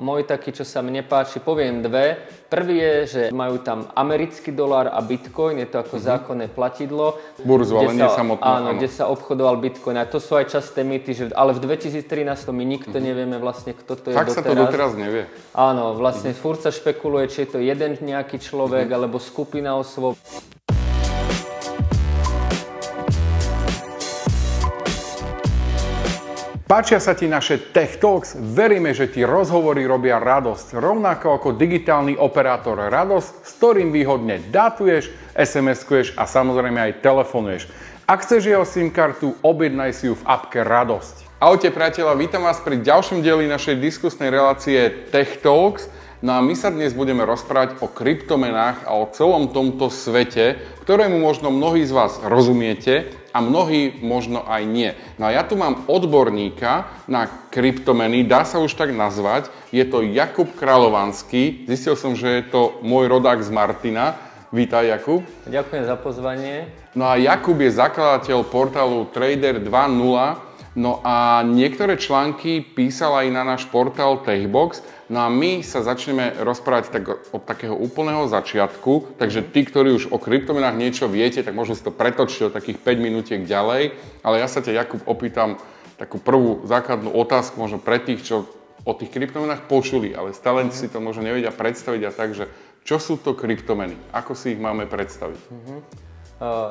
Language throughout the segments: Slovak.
môj taký, čo sa mne páči, poviem dve. Prvý je, že majú tam americký dolár a bitcoin, je to ako mm-hmm. zákonné platidlo. Burzu, ale nie samotné. Áno, áno, kde sa obchodoval bitcoin. A to sú aj časté mýty, že, ale v 2013 my nikto mm-hmm. nevieme vlastne, kto to je Fakt doteraz. sa to doteraz nevie? Áno, vlastne mm-hmm. furt sa špekuluje, či je to jeden nejaký človek mm-hmm. alebo skupina osôb. Páčia sa ti naše Tech Talks? Veríme, že ti rozhovory robia radosť, rovnako ako digitálny operátor radosť, s ktorým výhodne datuješ, SMS-kuješ a samozrejme aj telefonuješ. Ak chceš jeho SIM kartu, objednaj si ju v appke Radosť. Ahojte priateľa, vítam vás pri ďalšom dieli našej diskusnej relácie Tech Talks. No a my sa dnes budeme rozprávať o kryptomenách a o celom tomto svete, ktorému možno mnohí z vás rozumiete, a mnohí možno aj nie. No a ja tu mám odborníka na kryptomeny, dá sa už tak nazvať, je to Jakub Kráľovanský. Zistil som, že je to môj rodák z Martina. Vítaj Jakub. Ďakujem za pozvanie. No a Jakub je zakladateľ portálu Trader 2.0 No a niektoré články písal aj na náš portál Techbox. No a my sa začneme rozprávať tak od takého úplného začiatku. Takže tí, ktorí už o kryptomenách niečo viete, tak môžu si to pretočiť o takých 5 minútiek ďalej. Ale ja sa ťa, Jakub, opýtam takú prvú základnú otázku, možno pre tých, čo o tých kryptomenách počuli, ale stále si to možno nevedia predstaviť a tak, že čo sú to kryptomeny? Ako si ich máme predstaviť? Mm-hmm.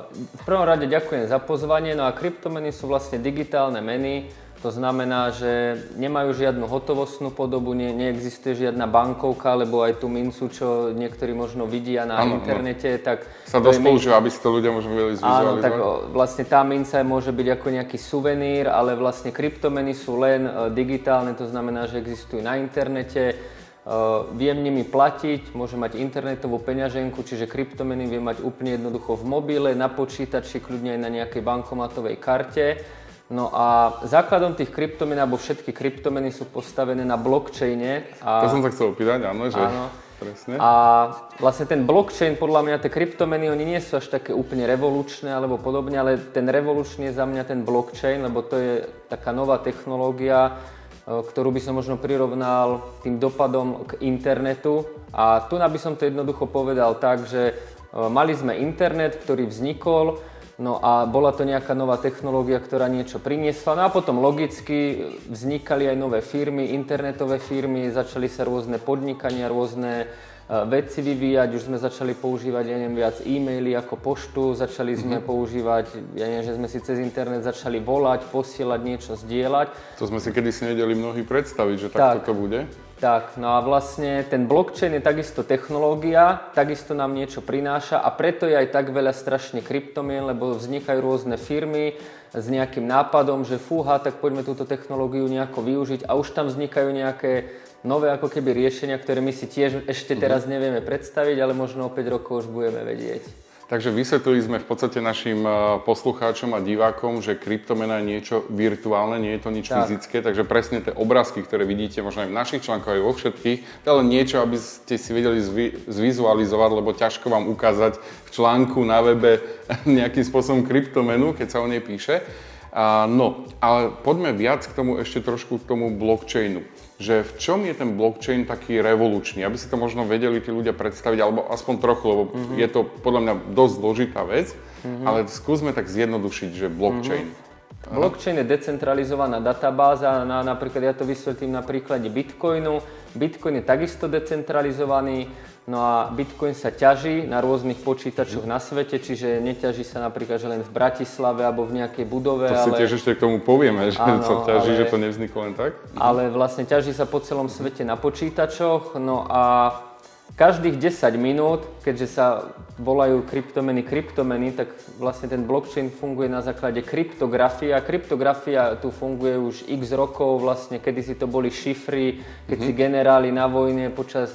V prvom rade ďakujem za pozvanie, no a kryptomeny sú vlastne digitálne meny, to znamená, že nemajú žiadnu hotovostnú podobu, nie, neexistuje žiadna bankovka, alebo aj tú mincu, čo niektorí možno vidia na ano, internete, no. tak... Sa dosť používa, aby si to ľudia možno vedeli zvizualizovať. Áno, tak vlastne tá minca môže byť ako nejaký suvenír, ale vlastne kryptomeny sú len e, digitálne, to znamená, že existujú na internete Uh, viem nimi platiť, môžem mať internetovú peňaženku, čiže kryptomeny viem mať úplne jednoducho v mobile, na počítači, kľudne aj na nejakej bankomatovej karte. No a základom tých kryptomien, alebo všetky kryptomeny sú postavené na blockchaine. A... To som sa chcel opýtať, áno, že... Áno. Presne. A vlastne ten blockchain, podľa mňa tie kryptomeny, oni nie sú až také úplne revolučné alebo podobne, ale ten revolučný je za mňa ten blockchain, lebo to je taká nová technológia, E, ktorú by som možno prirovnal tým dopadom k internetu. A tu by som to jednoducho povedal tak, že e, mali sme internet, ktorý vznikol, no a bola to nejaká nová technológia, ktorá niečo priniesla. No a potom logicky vznikali aj nové firmy, internetové firmy, začali sa rôzne podnikania, rôzne veci vyvíjať, už sme začali používať, ja neviem, viac e-maily ako poštu, začali sme mm-hmm. používať, ja neviem, že sme si cez internet začali volať, posielať, niečo zdieľať. To sme si kedysi nevedeli mnohí predstaviť, že takto tak, to bude. Tak, no a vlastne ten blockchain je takisto technológia, takisto nám niečo prináša a preto je aj tak veľa strašne kryptomien, lebo vznikajú rôzne firmy s nejakým nápadom, že fúha, tak poďme túto technológiu nejako využiť a už tam vznikajú nejaké nové ako keby riešenia, ktoré my si tiež ešte mhm. teraz nevieme predstaviť, ale možno o 5 rokov už budeme vedieť. Takže vysvetlili sme v podstate našim e, poslucháčom a divákom, že kryptomena je niečo virtuálne, nie je to nič tak. fyzické, takže presne tie obrázky, ktoré vidíte možno aj v našich článkoch, aj vo všetkých, to je len niečo, aby ste si vedeli zvy, zvizualizovať, lebo ťažko vám ukázať v článku na webe nejakým spôsobom kryptomenu, keď sa o nej píše. A, no, ale poďme viac k tomu ešte trošku k tomu blockchainu že v čom je ten blockchain taký revolučný, aby si to možno vedeli tí ľudia predstaviť, alebo aspoň trochu, lebo mm-hmm. je to podľa mňa dosť zložitá vec, mm-hmm. ale skúsme tak zjednodušiť, že blockchain. Mm-hmm. Blockchain je decentralizovaná databáza, na, napríklad ja to vysvetlím na príklade Bitcoinu. Bitcoin je takisto decentralizovaný, No a Bitcoin sa ťaží na rôznych počítačoch na svete, čiže neťaží sa napríklad že len v Bratislave alebo v nejakej budove. To ale... si tiež ešte k tomu povieme, že áno, sa ťaží, ale... že to nevzniklo len tak. Ale vlastne ťaží sa po celom svete na počítačoch. No a každých 10 minút, keďže sa volajú kryptomeny kryptomeny, tak vlastne ten blockchain funguje na základe kryptografie a kryptografia tu funguje už x rokov, vlastne kedysi to boli šifry, keď mm-hmm. si generáli na vojne počas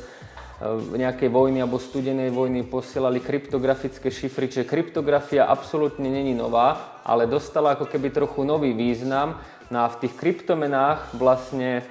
nejakej vojny alebo studenej vojny posielali kryptografické šifry, čiže kryptografia absolútne není nová, ale dostala ako keby trochu nový význam. No a v tých kryptomenách vlastne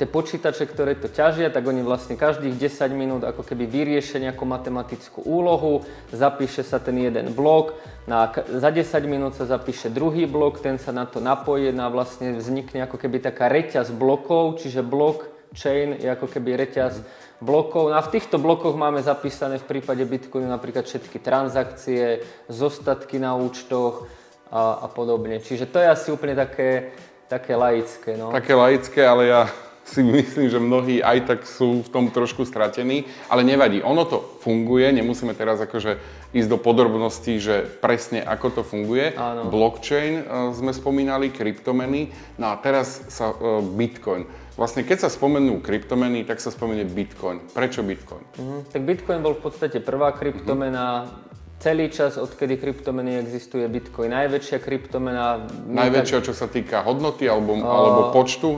tie počítače, ktoré to ťažia, tak oni vlastne každých 10 minút ako keby vyriešia nejakú matematickú úlohu, zapíše sa ten jeden blok, na, za 10 minút sa zapíše druhý blok, ten sa na to napojí, no a vlastne vznikne ako keby taká reťaz blokov, čiže blok chain je ako keby reťaz blokov. No a v týchto blokoch máme zapísané v prípade Bitcoinu napríklad všetky transakcie, zostatky na účtoch a, a podobne. Čiže to je asi úplne také, také laické. No. Také laické, ale ja si myslím, že mnohí aj tak sú v tom trošku stratení, ale nevadí. Ono to funguje, nemusíme teraz akože ísť do podrobností, že presne ako to funguje. Áno. Blockchain uh, sme spomínali, kryptomeny, no a teraz sa uh, Bitcoin. Vlastne keď sa spomenú kryptomeny, tak sa spomenie Bitcoin. Prečo Bitcoin? Uh-huh. Tak Bitcoin bol v podstate prvá kryptomena, uh-huh celý čas, odkedy kryptomeny existuje Bitcoin. Najväčšia kryptomena... Najväčšia, čo sa týka hodnoty alebo, o, alebo počtu? O,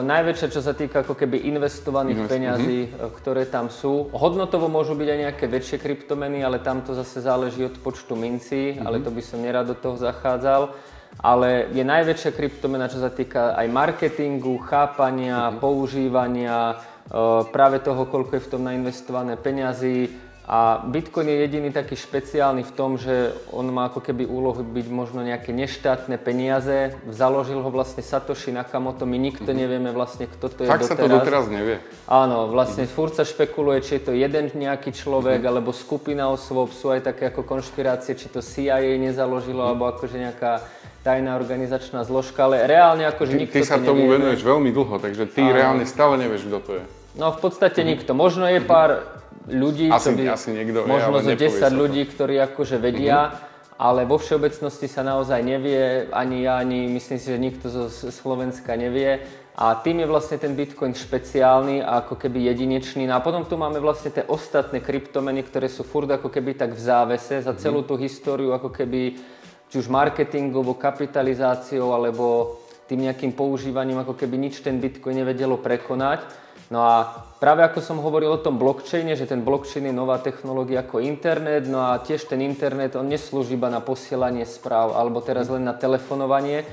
najväčšia, čo sa týka ako keby investovaných Invest, peňazí, uh-huh. ktoré tam sú. Hodnotovo môžu byť aj nejaké väčšie kryptomeny, ale tam to zase záleží od počtu mincí, uh-huh. ale to by som nerad do toho zachádzal. Ale je najväčšia kryptomena, čo sa týka aj marketingu, chápania, uh-huh. používania, práve toho, koľko je v tom nainvestované peňazí, a Bitcoin je jediný taký špeciálny v tom, že on má ako keby úlohu byť možno nejaké neštátne peniaze. Založil ho vlastne Satoshi Nakamoto, my nikto mm-hmm. nevieme vlastne, kto to je Fakt doteraz. sa to doteraz nevie. Áno, vlastne mm-hmm. furt sa špekuluje, či je to jeden nejaký človek, mm-hmm. alebo skupina osôb, sú aj také ako konšpirácie, či to CIA nezaložilo, mm-hmm. alebo akože nejaká tajná organizačná zložka, ale reálne akože ty, nikto Ty sa to tomu nevieme. venuješ veľmi dlho, takže ty Áno. reálne stále nevieš, kto to je. No v podstate mm-hmm. nikto. Možno je pár ľudí, asi, by, asi niekto možno je, zo 10 ľudí, ktorí akože vedia, mm-hmm. ale vo všeobecnosti sa naozaj nevie, ani ja, ani myslím si, že nikto zo Slovenska nevie. A tým je vlastne ten Bitcoin špeciálny a ako keby jedinečný. No a potom tu máme vlastne tie ostatné kryptomeny, ktoré sú furt ako keby tak v závese za celú mhm. tú históriu, ako keby či už marketingovou kapitalizáciou alebo tým nejakým používaním, ako keby nič ten Bitcoin nevedelo prekonať. No a práve ako som hovoril o tom blockchaine, že ten blockchain je nová technológia ako internet, no a tiež ten internet, on neslúži iba na posielanie správ, alebo teraz len na telefonovanie.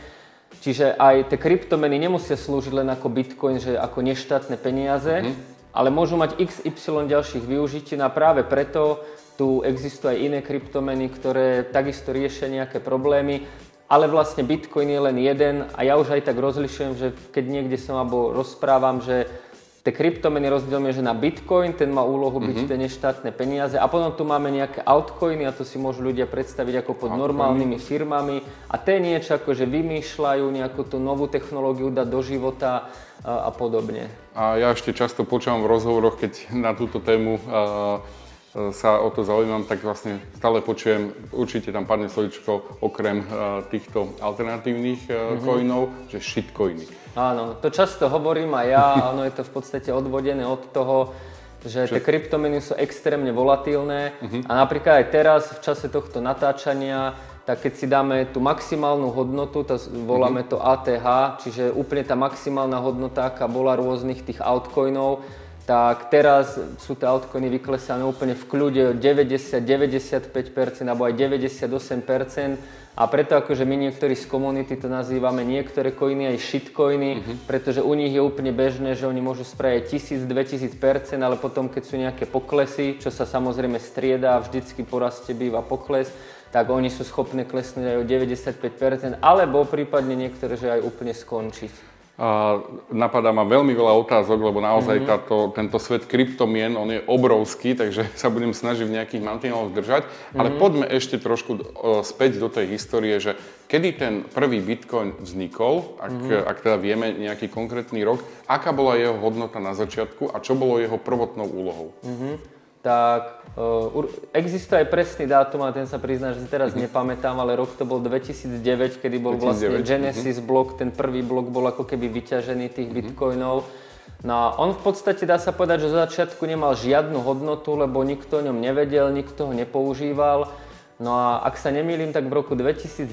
Čiže aj tie kryptomeny nemusia slúžiť len ako bitcoin, že ako neštátne peniaze, mm-hmm. ale môžu mať XY ďalších využití no a práve preto tu existujú aj iné kryptomeny, ktoré takisto riešia nejaké problémy, ale vlastne Bitcoin je len jeden a ja už aj tak rozlišujem, že keď niekde som alebo rozprávam, že Tie kryptomeny rozdielme, že na Bitcoin, ten má úlohu byť mm-hmm. tie neštátne peniaze a potom tu máme nejaké altcoiny a to si môžu ľudia predstaviť ako pod altcoiny. normálnymi firmami a tie niečo ako, že vymýšľajú nejakú tú novú technológiu dať do života a, a podobne. A ja ešte často počúvam v rozhovoroch, keď na túto tému uh, sa o to zaujímam, tak vlastne stále počujem, určite tam padne slovičko okrem uh, týchto alternatívnych mm-hmm. coinov, že shitcoiny. Áno, to často hovorím aj ja, ono je to v podstate odvodené od toho, že tie kryptomeny sú extrémne volatilné uh-huh. a napríklad aj teraz v čase tohto natáčania, tak keď si dáme tú maximálnu hodnotu, to voláme uh-huh. to ATH, čiže úplne tá maximálna hodnota, aká bola rôznych tých altcoinov, tak teraz sú tie altcoiny vyklesané úplne v kľude 90-95% alebo aj 98%, a preto akože my niektorí z komunity to nazývame niektoré coiny aj shitcoiny, uh-huh. pretože u nich je úplne bežné, že oni môžu spraviť 1000-2000%, ale potom keď sú nejaké poklesy, čo sa samozrejme strieda, vždycky po raste býva pokles, tak oni sú schopné klesnúť aj o 95%, alebo prípadne niektoré, že aj úplne skončiť. A napadá ma veľmi veľa otázok, lebo naozaj mm-hmm. táto, tento svet kryptomien, on je obrovský, takže sa budem snažiť v nejakých mantineloch držať. Mm-hmm. Ale poďme ešte trošku späť do tej histórie, že kedy ten prvý bitcoin vznikol, ak, mm-hmm. ak teda vieme nejaký konkrétny rok, aká bola jeho hodnota na začiatku a čo bolo jeho prvotnou úlohou? Mm-hmm tak existuje aj presný dátum, a ten sa prizná, že si teraz mm-hmm. nepamätám, ale rok to bol 2009, kedy bol 2009. vlastne Genesis mm-hmm. blok, ten prvý blok bol ako keby vyťažený tých mm-hmm. bitcoinov. No a on v podstate dá sa povedať, že zo začiatku nemal žiadnu hodnotu, lebo nikto o ňom nevedel, nikto ho nepoužíval. No a ak sa nemýlim, tak v roku 2010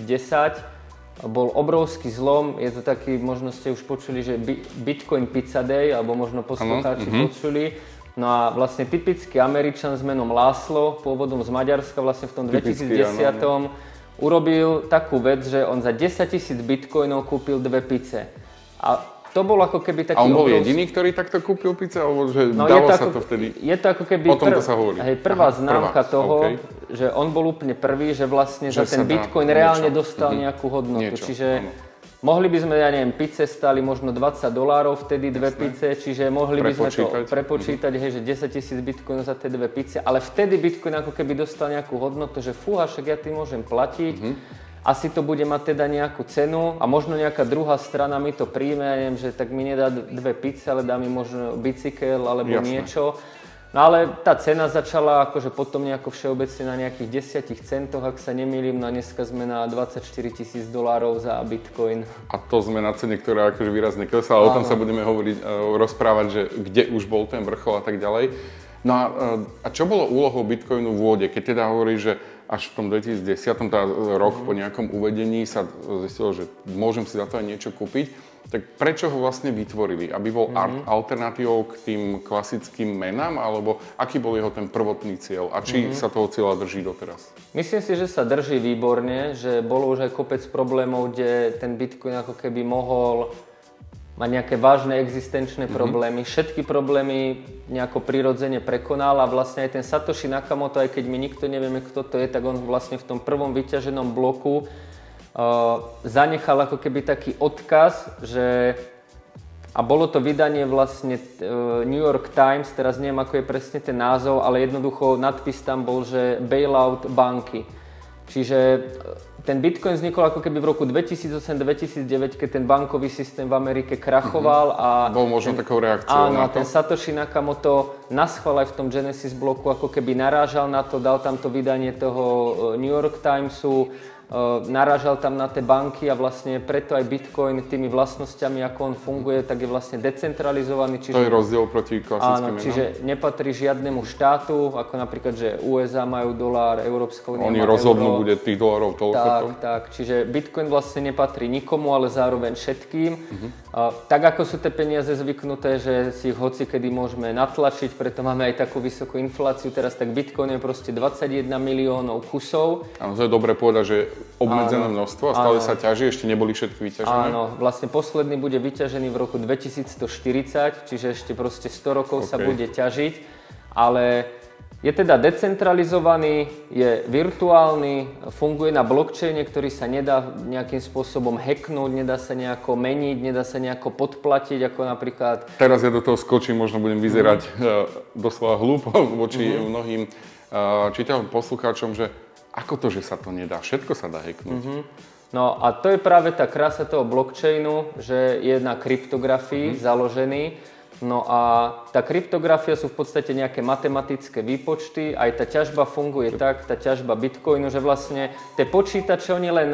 bol obrovský zlom, je to taký, možno ste už počuli, že Bitcoin Pizza Day, alebo možno poslucháči uh-huh. počuli No a vlastne typický Američan s menom Láslo, pôvodom z Maďarska, vlastne v tom Typický, 2010 ano. urobil takú vec, že on za 10 tisíc bitcoinov kúpil dve pice. A to bol ako keby taký A on bol obrovský... jediný, ktorý takto kúpil pice? Alebo že no, dalo sa ako, to vtedy? Je to ako keby... O tomto sa hovorí. Hej, prvá Aha, známka prvá. toho, okay. že on bol úplne prvý, že vlastne že za ten bitcoin reálne niečo. dostal mm-hmm. nejakú hodnotu. Niečo, Čiže áno Mohli by sme, ja neviem, pice stali možno 20 dolárov vtedy dve Jasne. pice, čiže mohli by sme to prepočítať, hej, že 10 tisíc bitcoinov za tie dve pice, ale vtedy bitcoin ako keby dostal nejakú hodnotu, že fúha, však ja tým môžem platiť, mm-hmm asi to bude mať teda nejakú cenu a možno nejaká druhá strana mi to príjme, ja neviem, že tak mi nedá dve pizze, ale dá mi možno bicykel alebo Jasne. niečo. No ale tá cena začala akože potom nejako všeobecne na nejakých 10 centoch, ak sa nemýlim, no a dneska sme na 24 tisíc dolárov za bitcoin. A to sme na cene, ktorá akože výrazne klesla, ale o tom sa budeme hovoriť, uh, rozprávať, že kde už bol ten vrchol a tak ďalej. No a, uh, a čo bolo úlohou bitcoinu v vôde, keď teda hovorí, že až v tom 2010, tá rok po nejakom uvedení sa zistilo, že môžem si za to aj niečo kúpiť tak prečo ho vlastne vytvorili? Aby bol mm-hmm. alternatívou k tým klasickým menám, alebo aký bol jeho ten prvotný cieľ a či mm-hmm. sa toho cieľa drží doteraz? Myslím si, že sa drží výborne, že bolo už aj kopec problémov, kde ten Bitcoin ako keby mohol mať nejaké vážne existenčné mm-hmm. problémy. Všetky problémy nejako prirodzene prekonal a vlastne aj ten Satoshi Nakamoto, aj keď my nikto nevieme, kto to je, tak on vlastne v tom prvom vyťaženom bloku zanechal ako keby taký odkaz, že a bolo to vydanie vlastne uh, New York Times, teraz neviem ako je presne ten názov, ale jednoducho nadpis tam bol, že bailout banky. Čiže ten Bitcoin vznikol ako keby v roku 2008-2009, keď ten bankový systém v Amerike krachoval mm-hmm. a... Bol možno ten, takou reakciou áno, na to? ten Satoshi Nakamoto naschval aj v tom Genesis bloku, ako keby narážal na to, dal tam to vydanie toho e, New York Timesu, narážal tam na tie banky a vlastne preto aj Bitcoin tými vlastnosťami, ako on funguje, tak je vlastne decentralizovaný. Čiže, to je rozdiel proti klasickým Áno, čiže nepatrí žiadnemu štátu, ako napríklad, že USA majú dolár, Európska únia Oni rozhodnú, euro. bude tých dolárov toľko. Tak, to. tak, čiže Bitcoin vlastne nepatrí nikomu, ale zároveň všetkým. Uh-huh. A, tak ako sú tie peniaze zvyknuté, že si ich hoci kedy môžeme natlačiť, preto máme aj takú vysokú infláciu teraz, tak Bitcoin je proste 21 miliónov kusov. Áno, to je dobre povedať, že obmedzené áno, množstvo a stále áno. sa ťaží, ešte neboli všetky vyťažené? Áno, vlastne posledný bude vyťažený v roku 2140, čiže ešte proste 100 rokov okay. sa bude ťažiť, ale je teda decentralizovaný, je virtuálny, funguje na blockchaine, ktorý sa nedá nejakým spôsobom hacknúť, nedá sa nejako meniť, nedá sa nejako podplatiť, ako napríklad... Teraz ja do toho skočím, možno budem vyzerať mm. doslova hlúpo voči mm-hmm. mnohým uh, čitateľom, poslucháčom, že ako to, že sa to nedá? Všetko sa dá hacknúť. Mm-hmm. No a to je práve tá krása toho blockchainu, že je na kryptografii mm-hmm. založený. No a tá kryptografia sú v podstate nejaké matematické výpočty, aj tá ťažba funguje tak, tá ťažba bitcoinu, že vlastne tie počítače, oni len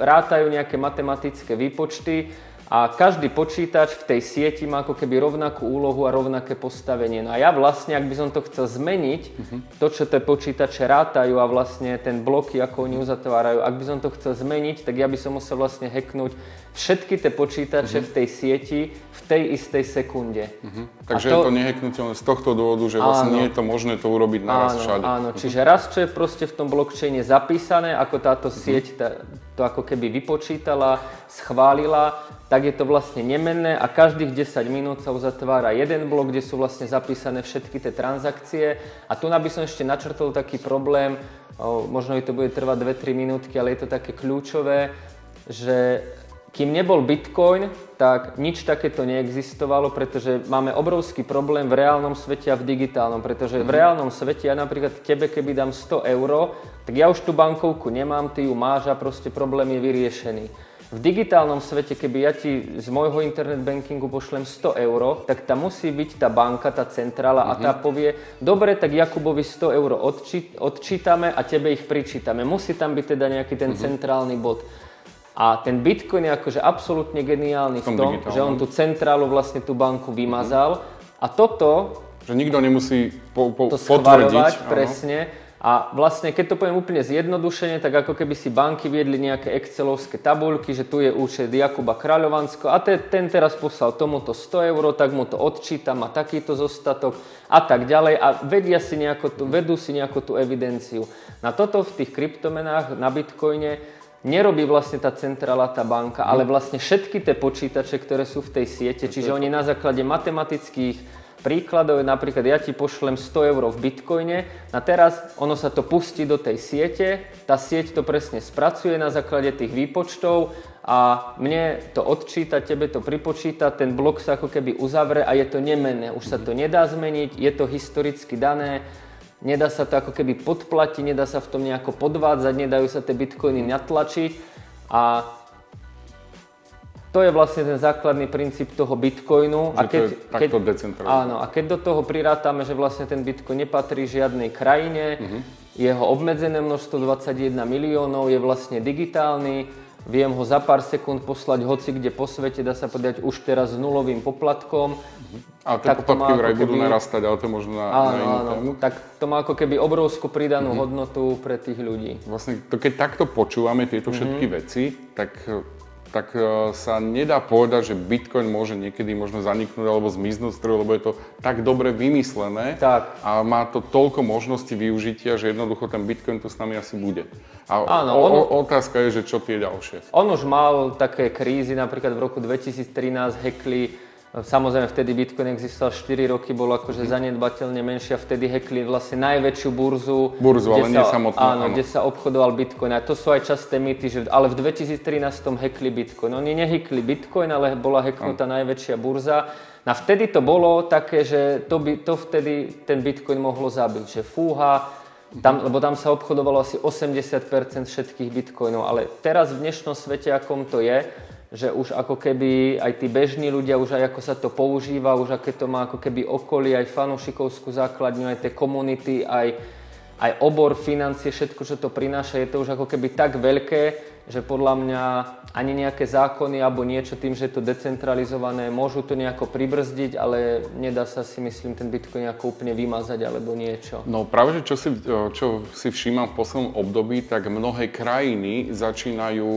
rátajú nejaké matematické výpočty a každý počítač v tej sieti má ako keby rovnakú úlohu a rovnaké postavenie. No a ja vlastne, ak by som to chcel zmeniť, uh-huh. to, čo tie počítače rátajú a vlastne ten bloky, ako oni uzatvárajú, ak by som to chcel zmeniť, tak ja by som musel vlastne hacknúť všetky tie počítače uh-huh. v tej sieti v tej istej sekunde. Uh-huh. Takže to, je to nehacknutelné z tohto dôvodu, že vlastne áno, nie je to možné to urobiť naraz áno, všade. Áno, uh-huh. čiže raz, čo je proste v tom blockchaine zapísané, ako táto uh-huh. sieť tá, to ako keby vypočítala, schválila, tak je to vlastne nemenné a každých 10 minút sa uzatvára jeden blok, kde sú vlastne zapísané všetky tie transakcie. A tu by som ešte načrtol taký problém, možno to bude trvať 2-3 minútky, ale je to také kľúčové, že kým nebol Bitcoin, tak nič takéto neexistovalo, pretože máme obrovský problém v reálnom svete a v digitálnom, pretože v mhm. reálnom svete ja napríklad tebe, keby dám 100 eur, tak ja už tú bankovku nemám, ty ju máš a proste problém je vyriešený. V digitálnom svete, keby ja ti z môjho internet bankingu pošlem 100 eur, tak tam musí byť tá banka, tá centrála mm-hmm. a tá mhm. povie, dobre, tak Jakubovi 100 eur odči- odčítame a tebe ich pričítame. Musí tam byť teda nejaký ten mm-hmm. centrálny bod. A ten Bitcoin je akože absolútne geniálny v tom, v tom že on tú centrálu, vlastne tú banku vymazal. Mm-hmm. A toto... Že nikto nemusí po, po, to potvrdiť. presne. A vlastne, keď to poviem úplne zjednodušene, tak ako keby si banky viedli nejaké excelovské tabulky, že tu je účet Jakuba Kráľovansko a te, ten teraz poslal tomuto 100 eur, tak mu to odčítam, má takýto zostatok a tak ďalej. A vedia si nejako tu, vedú si nejakú tú evidenciu. Na toto v tých kryptomenách, na Bitcoine, nerobí vlastne tá centrála, tá banka, ale vlastne všetky tie počítače, ktoré sú v tej siete, čiže oni na základe matematických príkladov je napríklad, ja ti pošlem 100 eur v bitcoine a teraz ono sa to pustí do tej siete, tá sieť to presne spracuje na základe tých výpočtov a mne to odčíta, tebe to pripočíta, ten blok sa ako keby uzavre a je to nemenné, už sa to nedá zmeniť, je to historicky dané, nedá sa to ako keby podplatiť, nedá sa v tom nejako podvádzať, nedajú sa tie bitcoiny natlačiť a to je vlastne ten základný princíp toho bitcoinu. Že a keď, to je takto keď, Áno, a keď do toho prirátame, že vlastne ten bitcoin nepatrí žiadnej krajine, uh-huh. jeho obmedzené množstvo 21 miliónov je vlastne digitálny, viem ho za pár sekúnd poslať hoci kde po svete, dá sa povedať už teraz s nulovým poplatkom. Uh-huh. A tie poplatky vraj budú narastať, ale to možno na, áno, na inú áno. tému. Tak to má ako keby obrovskú pridanú uh-huh. hodnotu pre tých ľudí. Vlastne to, keď takto počúvame tieto všetky uh-huh. veci, tak tak e, sa nedá povedať, že Bitcoin môže niekedy možno zaniknúť alebo zmiznúť z trhu, lebo je to tak dobre vymyslené tak. a má to toľko možností využitia, že jednoducho ten Bitcoin tu s nami asi bude. A Áno, o, on, otázka je, že čo tie ďalšie. On už mal také krízy, napríklad v roku 2013 hackli Samozrejme, vtedy Bitcoin existoval 4 roky, bol akože zanedbateľne menšia, vtedy hackli vlastne najväčšiu burzu. Burzu, ale nie samotnú. Áno, áno, kde sa obchodoval Bitcoin. A to sú aj časté mýty, že ale v 2013 hackli Bitcoin. Oni nehykli Bitcoin, ale bola hacknutá najväčšia burza. A vtedy to bolo také, že to, by, to vtedy ten Bitcoin mohlo zabiť, že fúha, tam, lebo tam sa obchodovalo asi 80% všetkých bitcoinov, ale teraz v dnešnom svete, akom to je, že už ako keby aj tí bežní ľudia, už aj ako sa to používa, už aké to má ako keby okolie, aj fanúšikovskú základňu, aj tie komunity, aj, aj obor, financie, všetko, čo to prináša, je to už ako keby tak veľké, že podľa mňa ani nejaké zákony alebo niečo tým, že je to decentralizované, môžu to nejako pribrzdiť, ale nedá sa si myslím ten Bitcoin nejako úplne vymazať alebo niečo. No práve, že čo si, čo si všímam v poslednom období, tak mnohé krajiny začínajú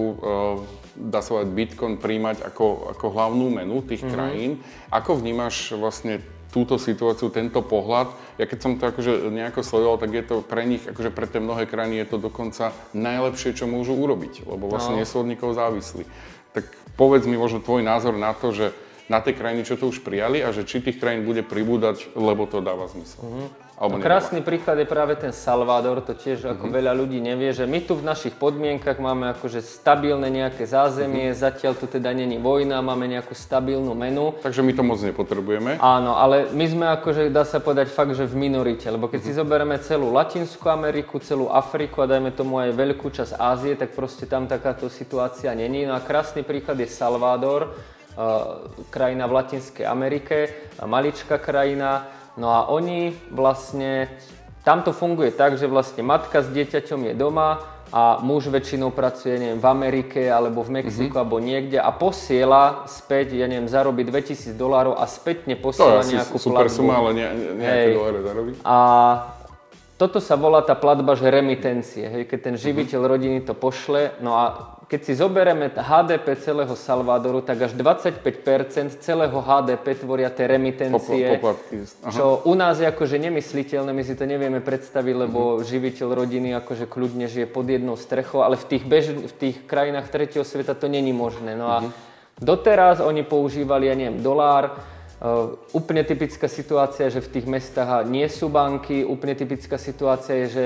dá sa povedať, Bitcoin príjmať ako, ako hlavnú menu tých mm-hmm. krajín. Ako vnímaš vlastne túto situáciu, tento pohľad. Ja keď som to akože nejako sledoval, tak je to pre nich, akože pre tie mnohé krajiny je to dokonca najlepšie, čo môžu urobiť, lebo vlastne no. nie sú od nikoho závislí. Tak povedz mi možno tvoj názor na to, že na tie krajiny, čo to už prijali a že či tých krajín bude pribúdať, lebo to dáva zmysel. Mm-hmm. Alebo no, krásny príklad je práve ten Salvador, to tiež ako mm-hmm. veľa ľudí nevie, že my tu v našich podmienkach máme akože stabilné nejaké zázemie, mm-hmm. zatiaľ tu teda není vojna, máme nejakú stabilnú menu. Takže my to moc nepotrebujeme. Áno, ale my sme akože, dá sa povedať fakt, že v minorite, lebo keď mm-hmm. si zoberieme celú Latinskú Ameriku, celú Afriku a dajme tomu aj veľkú časť Ázie, tak proste tam takáto situácia není. No a krásny príklad je Salvador, uh, krajina v Latinskej Amerike, maličká krajina, No a oni vlastne, tam to funguje tak, že vlastne matka s dieťaťom je doma a muž väčšinou pracuje, neviem, v Amerike alebo v Mexiku mm-hmm. alebo niekde a posiela späť, ja neviem, zarobí 2000 dolárov a spätne posiela to nejakú super platbu. suma, ale ne, nejaké doláre zarobí. A toto sa volá tá platba, že remitencie. Hej, keď ten živiteľ mm-hmm. rodiny to pošle, no a keď si zoberieme HDP celého Salvadoru, tak až 25% celého HDP tvoria tie remitencie, čo u nás je akože nemysliteľné, my si to nevieme predstaviť, lebo uh-huh. živiteľ rodiny akože kľudne žije pod jednou strechou, ale v tých, bež, v tých krajinách tretieho sveta to není možné. No a uh-huh. doteraz oni používali, ja neviem, dolár, Uh, úplne typická situácia, že v tých mestách nie sú banky, úplne typická situácia je, že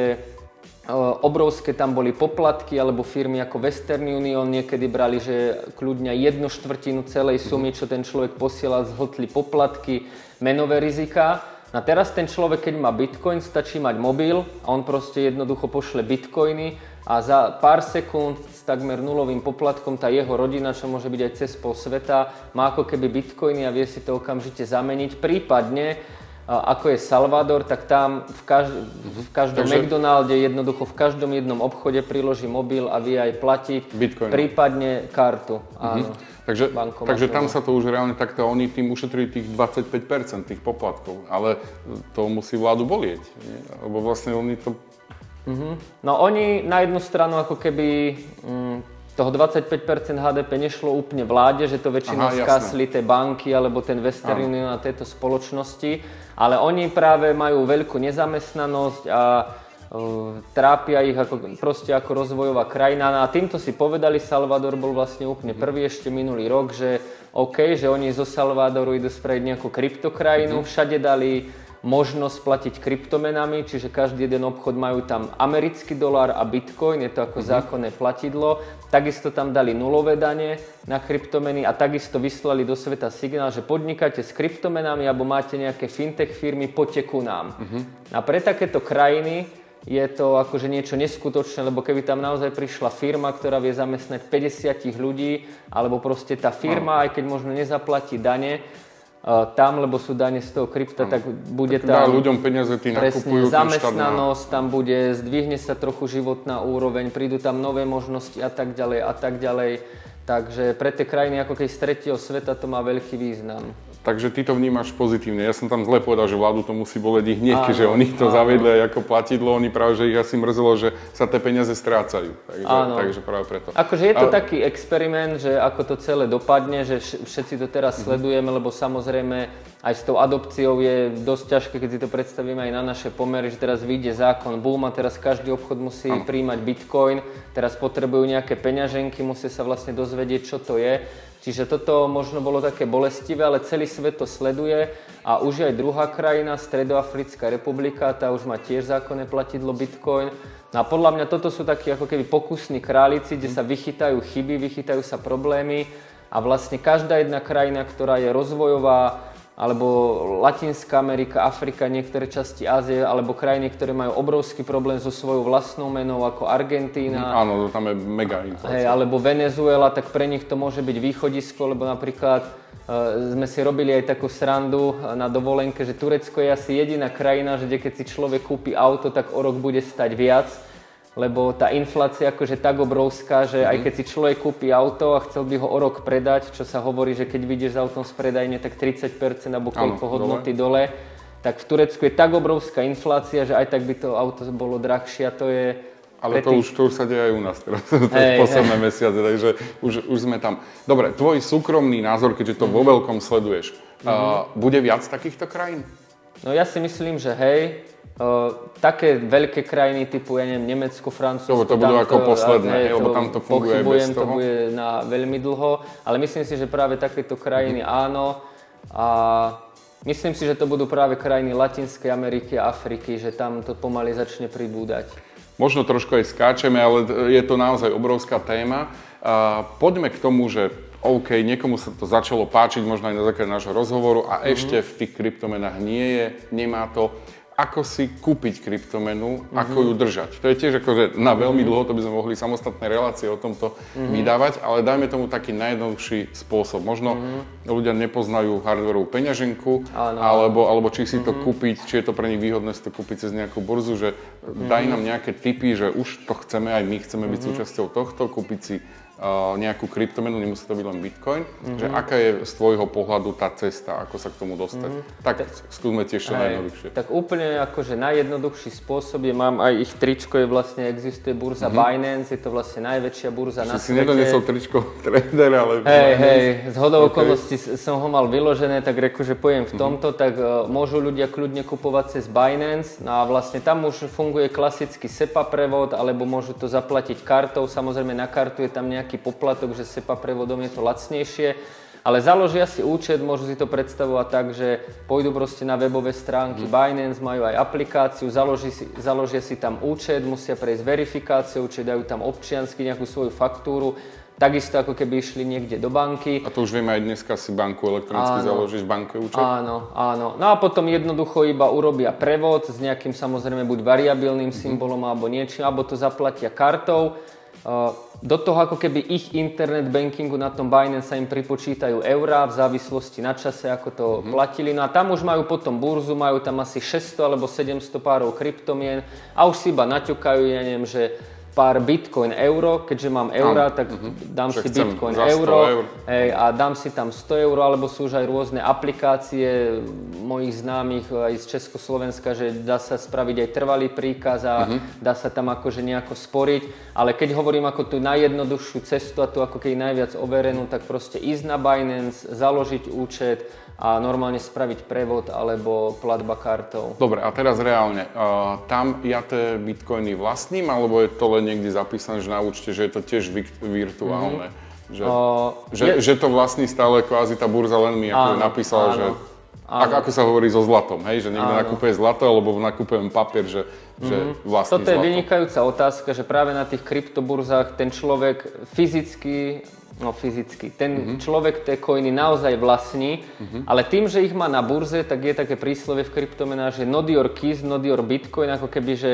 obrovské tam boli poplatky, alebo firmy ako Western Union niekedy brali, že kľudňa jednu štvrtinu celej sumy, čo ten človek posielal, zhotli poplatky, menové rizika. A teraz ten človek, keď má bitcoin, stačí mať mobil a on proste jednoducho pošle bitcoiny a za pár sekúnd s takmer nulovým poplatkom tá jeho rodina, čo môže byť aj cez pol sveta, má ako keby bitcoiny a vie si to okamžite zameniť. Prípadne ako je Salvador, tak tam v, kaž- v každom Takže... McDonalde, jednoducho v každom jednom obchode priloží mobil a vie aj platiť, Bitcoin. prípadne kartu. Áno. Takže, takže tam sa to už reálne takto, oni tým ušetrili tých 25% tých poplatkov, ale to musí vládu bolieť, nie? lebo vlastne oni to... Uh-huh. No oni na jednu stranu ako keby... Mm, toho 25% HDP nešlo úplne vláde, že to väčšinou Aha, skasli tie banky alebo ten Western Union a tieto spoločnosti, ale oni práve majú veľkú nezamestnanosť a trápia ich ako, proste ako rozvojová krajina. No a týmto si povedali, Salvador bol vlastne úplne prvý ešte minulý rok, že OK, že oni zo Salvadoru idú spraviť nejakú kryptokrajinu, všade dali možnosť platiť kryptomenami, čiže každý jeden obchod majú tam americký dolár a bitcoin, je to ako mm-hmm. zákonné platidlo. Takisto tam dali nulové dane na kryptomeny a takisto vyslali do sveta signál, že podnikáte s kryptomenami alebo máte nejaké fintech firmy, poďte ku nám. Mm-hmm. A pre takéto krajiny je to akože niečo neskutočné, lebo keby tam naozaj prišla firma, ktorá vie zamestnať 50 ľudí, alebo proste tá firma, no. aj keď možno nezaplatí dane, tam, lebo sú dane z toho krypta, tak bude tak tam... ľuďom peniaze, tí nakupujú zamestnanosť, tam bude, zdvihne sa trochu životná úroveň, prídu tam nové možnosti a tak ďalej a tak ďalej. Takže pre tie krajiny ako keď z tretieho sveta to má veľký význam. Takže ty to vnímaš pozitívne. Ja som tam zle povedal, že vládu to musí boleť ich hneď, že oni to áno. zavedli aj ako platidlo. Oni práve, že ich asi mrzelo, že sa tie peniaze strácajú. Takže, áno. takže práve preto. Akože je to A... taký experiment, že ako to celé dopadne, že všetci to teraz mm-hmm. sledujeme, lebo samozrejme aj s tou adopciou je dosť ťažké, keď si to predstavíme aj na naše pomery, že teraz vyjde zákon, boom a teraz každý obchod musí ano. príjmať bitcoin, teraz potrebujú nejaké peňaženky, musia sa vlastne dozvedieť, čo to je. Čiže toto možno bolo také bolestivé, ale celý svet to sleduje a už aj druhá krajina, Stredoafrická republika, tá už má tiež zákonné platidlo Bitcoin. No a podľa mňa toto sú takí ako keby pokusní králici, kde sa vychytajú chyby, vychytajú sa problémy a vlastne každá jedna krajina, ktorá je rozvojová, alebo Latinská Amerika, Afrika, niektoré časti Ázie, alebo krajiny, ktoré majú obrovský problém so svojou vlastnou menou, ako Argentína. Áno, tam je mega inflácia. Hej, alebo Venezuela, tak pre nich to môže byť východisko, lebo napríklad uh, sme si robili aj takú srandu na dovolenke, že Turecko je asi jediná krajina, že keď si človek kúpi auto, tak o rok bude stať viac lebo tá inflácia akože tak obrovská, že aj mhm. keď si človek kúpi auto a chcel by ho o rok predať, čo sa hovorí, že keď vyjdeš s autom z predajne, tak 30% alebo koľko hodnoty dole. dole, tak v Turecku je tak obrovská inflácia, že aj tak by to auto bolo drahšie a to je... Ale to, tých... už, to už sa deje aj u nás teraz, hey, posledné hey. mesiace, takže už, už sme tam. Dobre, tvoj súkromný názor, keďže to mm-hmm. vo veľkom sleduješ, mm-hmm. uh, bude viac takýchto krajín? No ja si myslím, že hej, Uh, také veľké krajiny typu, ja neviem, Nemecko, Francúzsko... To, to budú ako posledné, lebo tam to funguje bez toho. to bude na veľmi dlho, ale myslím si, že práve takéto krajiny mm. áno a myslím si, že to budú práve krajiny Latinskej Ameriky a Afriky, že tam to pomaly začne pribúdať. Možno trošku aj skáčeme, ale je to naozaj obrovská téma. Uh, poďme k tomu, že OK, niekomu sa to začalo páčiť, možno aj na základe nášho rozhovoru a mm-hmm. ešte v tých kryptomenách nie je, nemá to ako si kúpiť kryptomenu, mm-hmm. ako ju držať. To je tiež akože na veľmi dlho, to by sme mohli samostatné relácie o tomto mm-hmm. vydávať, ale dajme tomu taký najjednoduchší spôsob. Možno mm-hmm. ľudia nepoznajú hardwareovú peňaženku, alebo, alebo či si mm-hmm. to mhm. kúpiť, či je to pre nich výhodné si to kúpiť cez nejakú burzu, že mm-hmm. daj nám nejaké tipy, že už to chceme, aj my chceme byť mm-hmm. súčasťou tohto, kúpiť si nejakú kryptomenu, nemusí to byť len Bitcoin, mm-hmm. že aká je z tvojho pohľadu tá cesta, ako sa k tomu dostať. Mm-hmm. Tak skúsme tiež čo najjednoduchšie. Tak úplne akože najjednoduchší spôsob je, mám aj ich tričko, je vlastne existuje burza mm-hmm. Binance, je to vlastne najväčšia burza Čiže na si nedoniesol tričko trader, ale... Hej, hej, z hodou okay. okolností som ho mal vyložené, tak reku, že pojem v mhm. tomto, mm-hmm. tak uh, môžu ľudia kľudne kupovať cez Binance no a vlastne tam už funguje klasický SEPA prevod, alebo môžu to zaplatiť kartou, samozrejme na kartu je tam nejaký nejaký poplatok, že SEPA prevodom je to lacnejšie, ale založia si účet, môžu si to predstavovať tak, že pôjdu proste na webové stránky mm. Binance, majú aj aplikáciu, založia si, založia si tam účet, musia prejsť verifikáciu, či dajú tam občiansky nejakú svoju faktúru, takisto ako keby išli niekde do banky. A to už vieme aj dneska si banku elektronicky áno, založiť, banke účet? Áno, áno. No a potom jednoducho iba urobia prevod s nejakým samozrejme buď variabilným mm-hmm. symbolom alebo niečím, alebo to zaplatia kartou. Do toho ako keby ich internet bankingu na tom Binance sa im pripočítajú eurá v závislosti na čase, ako to mm-hmm. platili. No a tam už majú potom burzu, majú tam asi 600 alebo 700 párov kryptomien a už si iba naťukajú, ja neviem, že pár bitcoin euro, keďže mám eura, tak uh-huh. dám Že si bitcoin za 100 euro eur. hej, a dám si tam 100 eur, alebo sú už aj rôzne aplikácie mojich známych aj z Československa, že dá sa spraviť aj trvalý príkaz a uh-huh. dá sa tam akože nejako sporiť, ale keď hovorím ako tú najjednoduchšiu cestu a tú ako keď najviac overenú, tak proste ísť na Binance, založiť účet a normálne spraviť prevod alebo platba kartou. Dobre, a teraz reálne, uh, tam ja tie bitcoiny vlastním, alebo je to len niekde zapísané, že na účte, že je to tiež virtuálne? Že, O, že, je- že to vlastní stále kvázi tá burza len mi ako Áno, napísala, áno, že áno. Ako, ako sa hovorí so zlatom, hej? že niekto Áno. nakupuje zlato, alebo nakupujem papier, že, že vlastní Toto je zlato. vynikajúca otázka, že práve na tých kryptoburzách ten človek fyzicky, no fyzicky, ten Mhm. človek tie coiny naozaj vlastní, ale tým, že ich má na burze, tak je také príslovie v kryptomenách, že not your keys, not your bitcoin, ako keby, že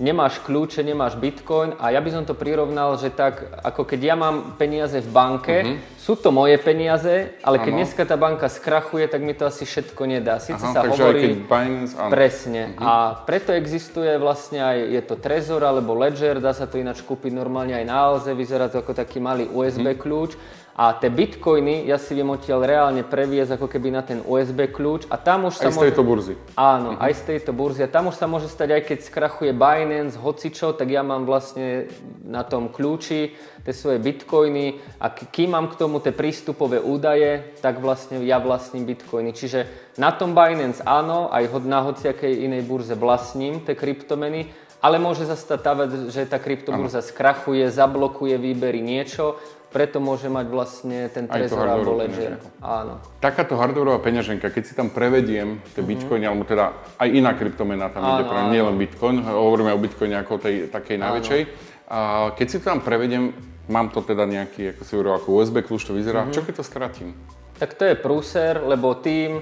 nemáš kľúče, nemáš bitcoin a ja by som to prirovnal, že tak, ako keď ja mám peniaze v banke, sú to moje peniaze, ale keď Mhm. Dneska tá banka skrachuje, tak mi to asi všetko nedá. Sice Aha, sa hovorí... aj keď Binance, áno. Presne. A preto existuje vlastne aj, je to Trezor alebo Ledger, dá sa to ináč kúpiť normálne aj na Alze, vyzerá to ako taký malý USB kľúč. A tie bitcoiny ja si viem odtiaľ reálne previesť ako keby na ten USB kľúč a tam už sa Aj z môže... tejto burzy. Áno, aj z tejto burzy. A tam už sa môže stať, aj keď skrachuje Binance, hocičo, tak ja mám vlastne na tom kľúči tie svoje bitcoiny a kým mám k tomu tie prístupové údaje, tak vlastne ja vlastním bitcoiny. Čiže na tom Binance áno, aj na hociakej inej burze vlastním tie kryptomeny, ale môže sa stať že tá kryptoburza skrachuje, zablokuje výbery niečo, preto môže mať vlastne ten Trezor alebo Ledger. Áno. Takáto hardwareová peňaženka, keď si tam prevediem tie bitcoiny, alebo teda aj iná kryptomena tam ide, Áno, pre áno. nielen bitcoin, hovoríme o bitcoine ako tej takej najväčšej. A keď si to tam prevediem, mám to teda nejaký, ako si hovoril, ako USB kľúč to vyzerá, čo keď to stratím? Tak to je prúser, lebo tým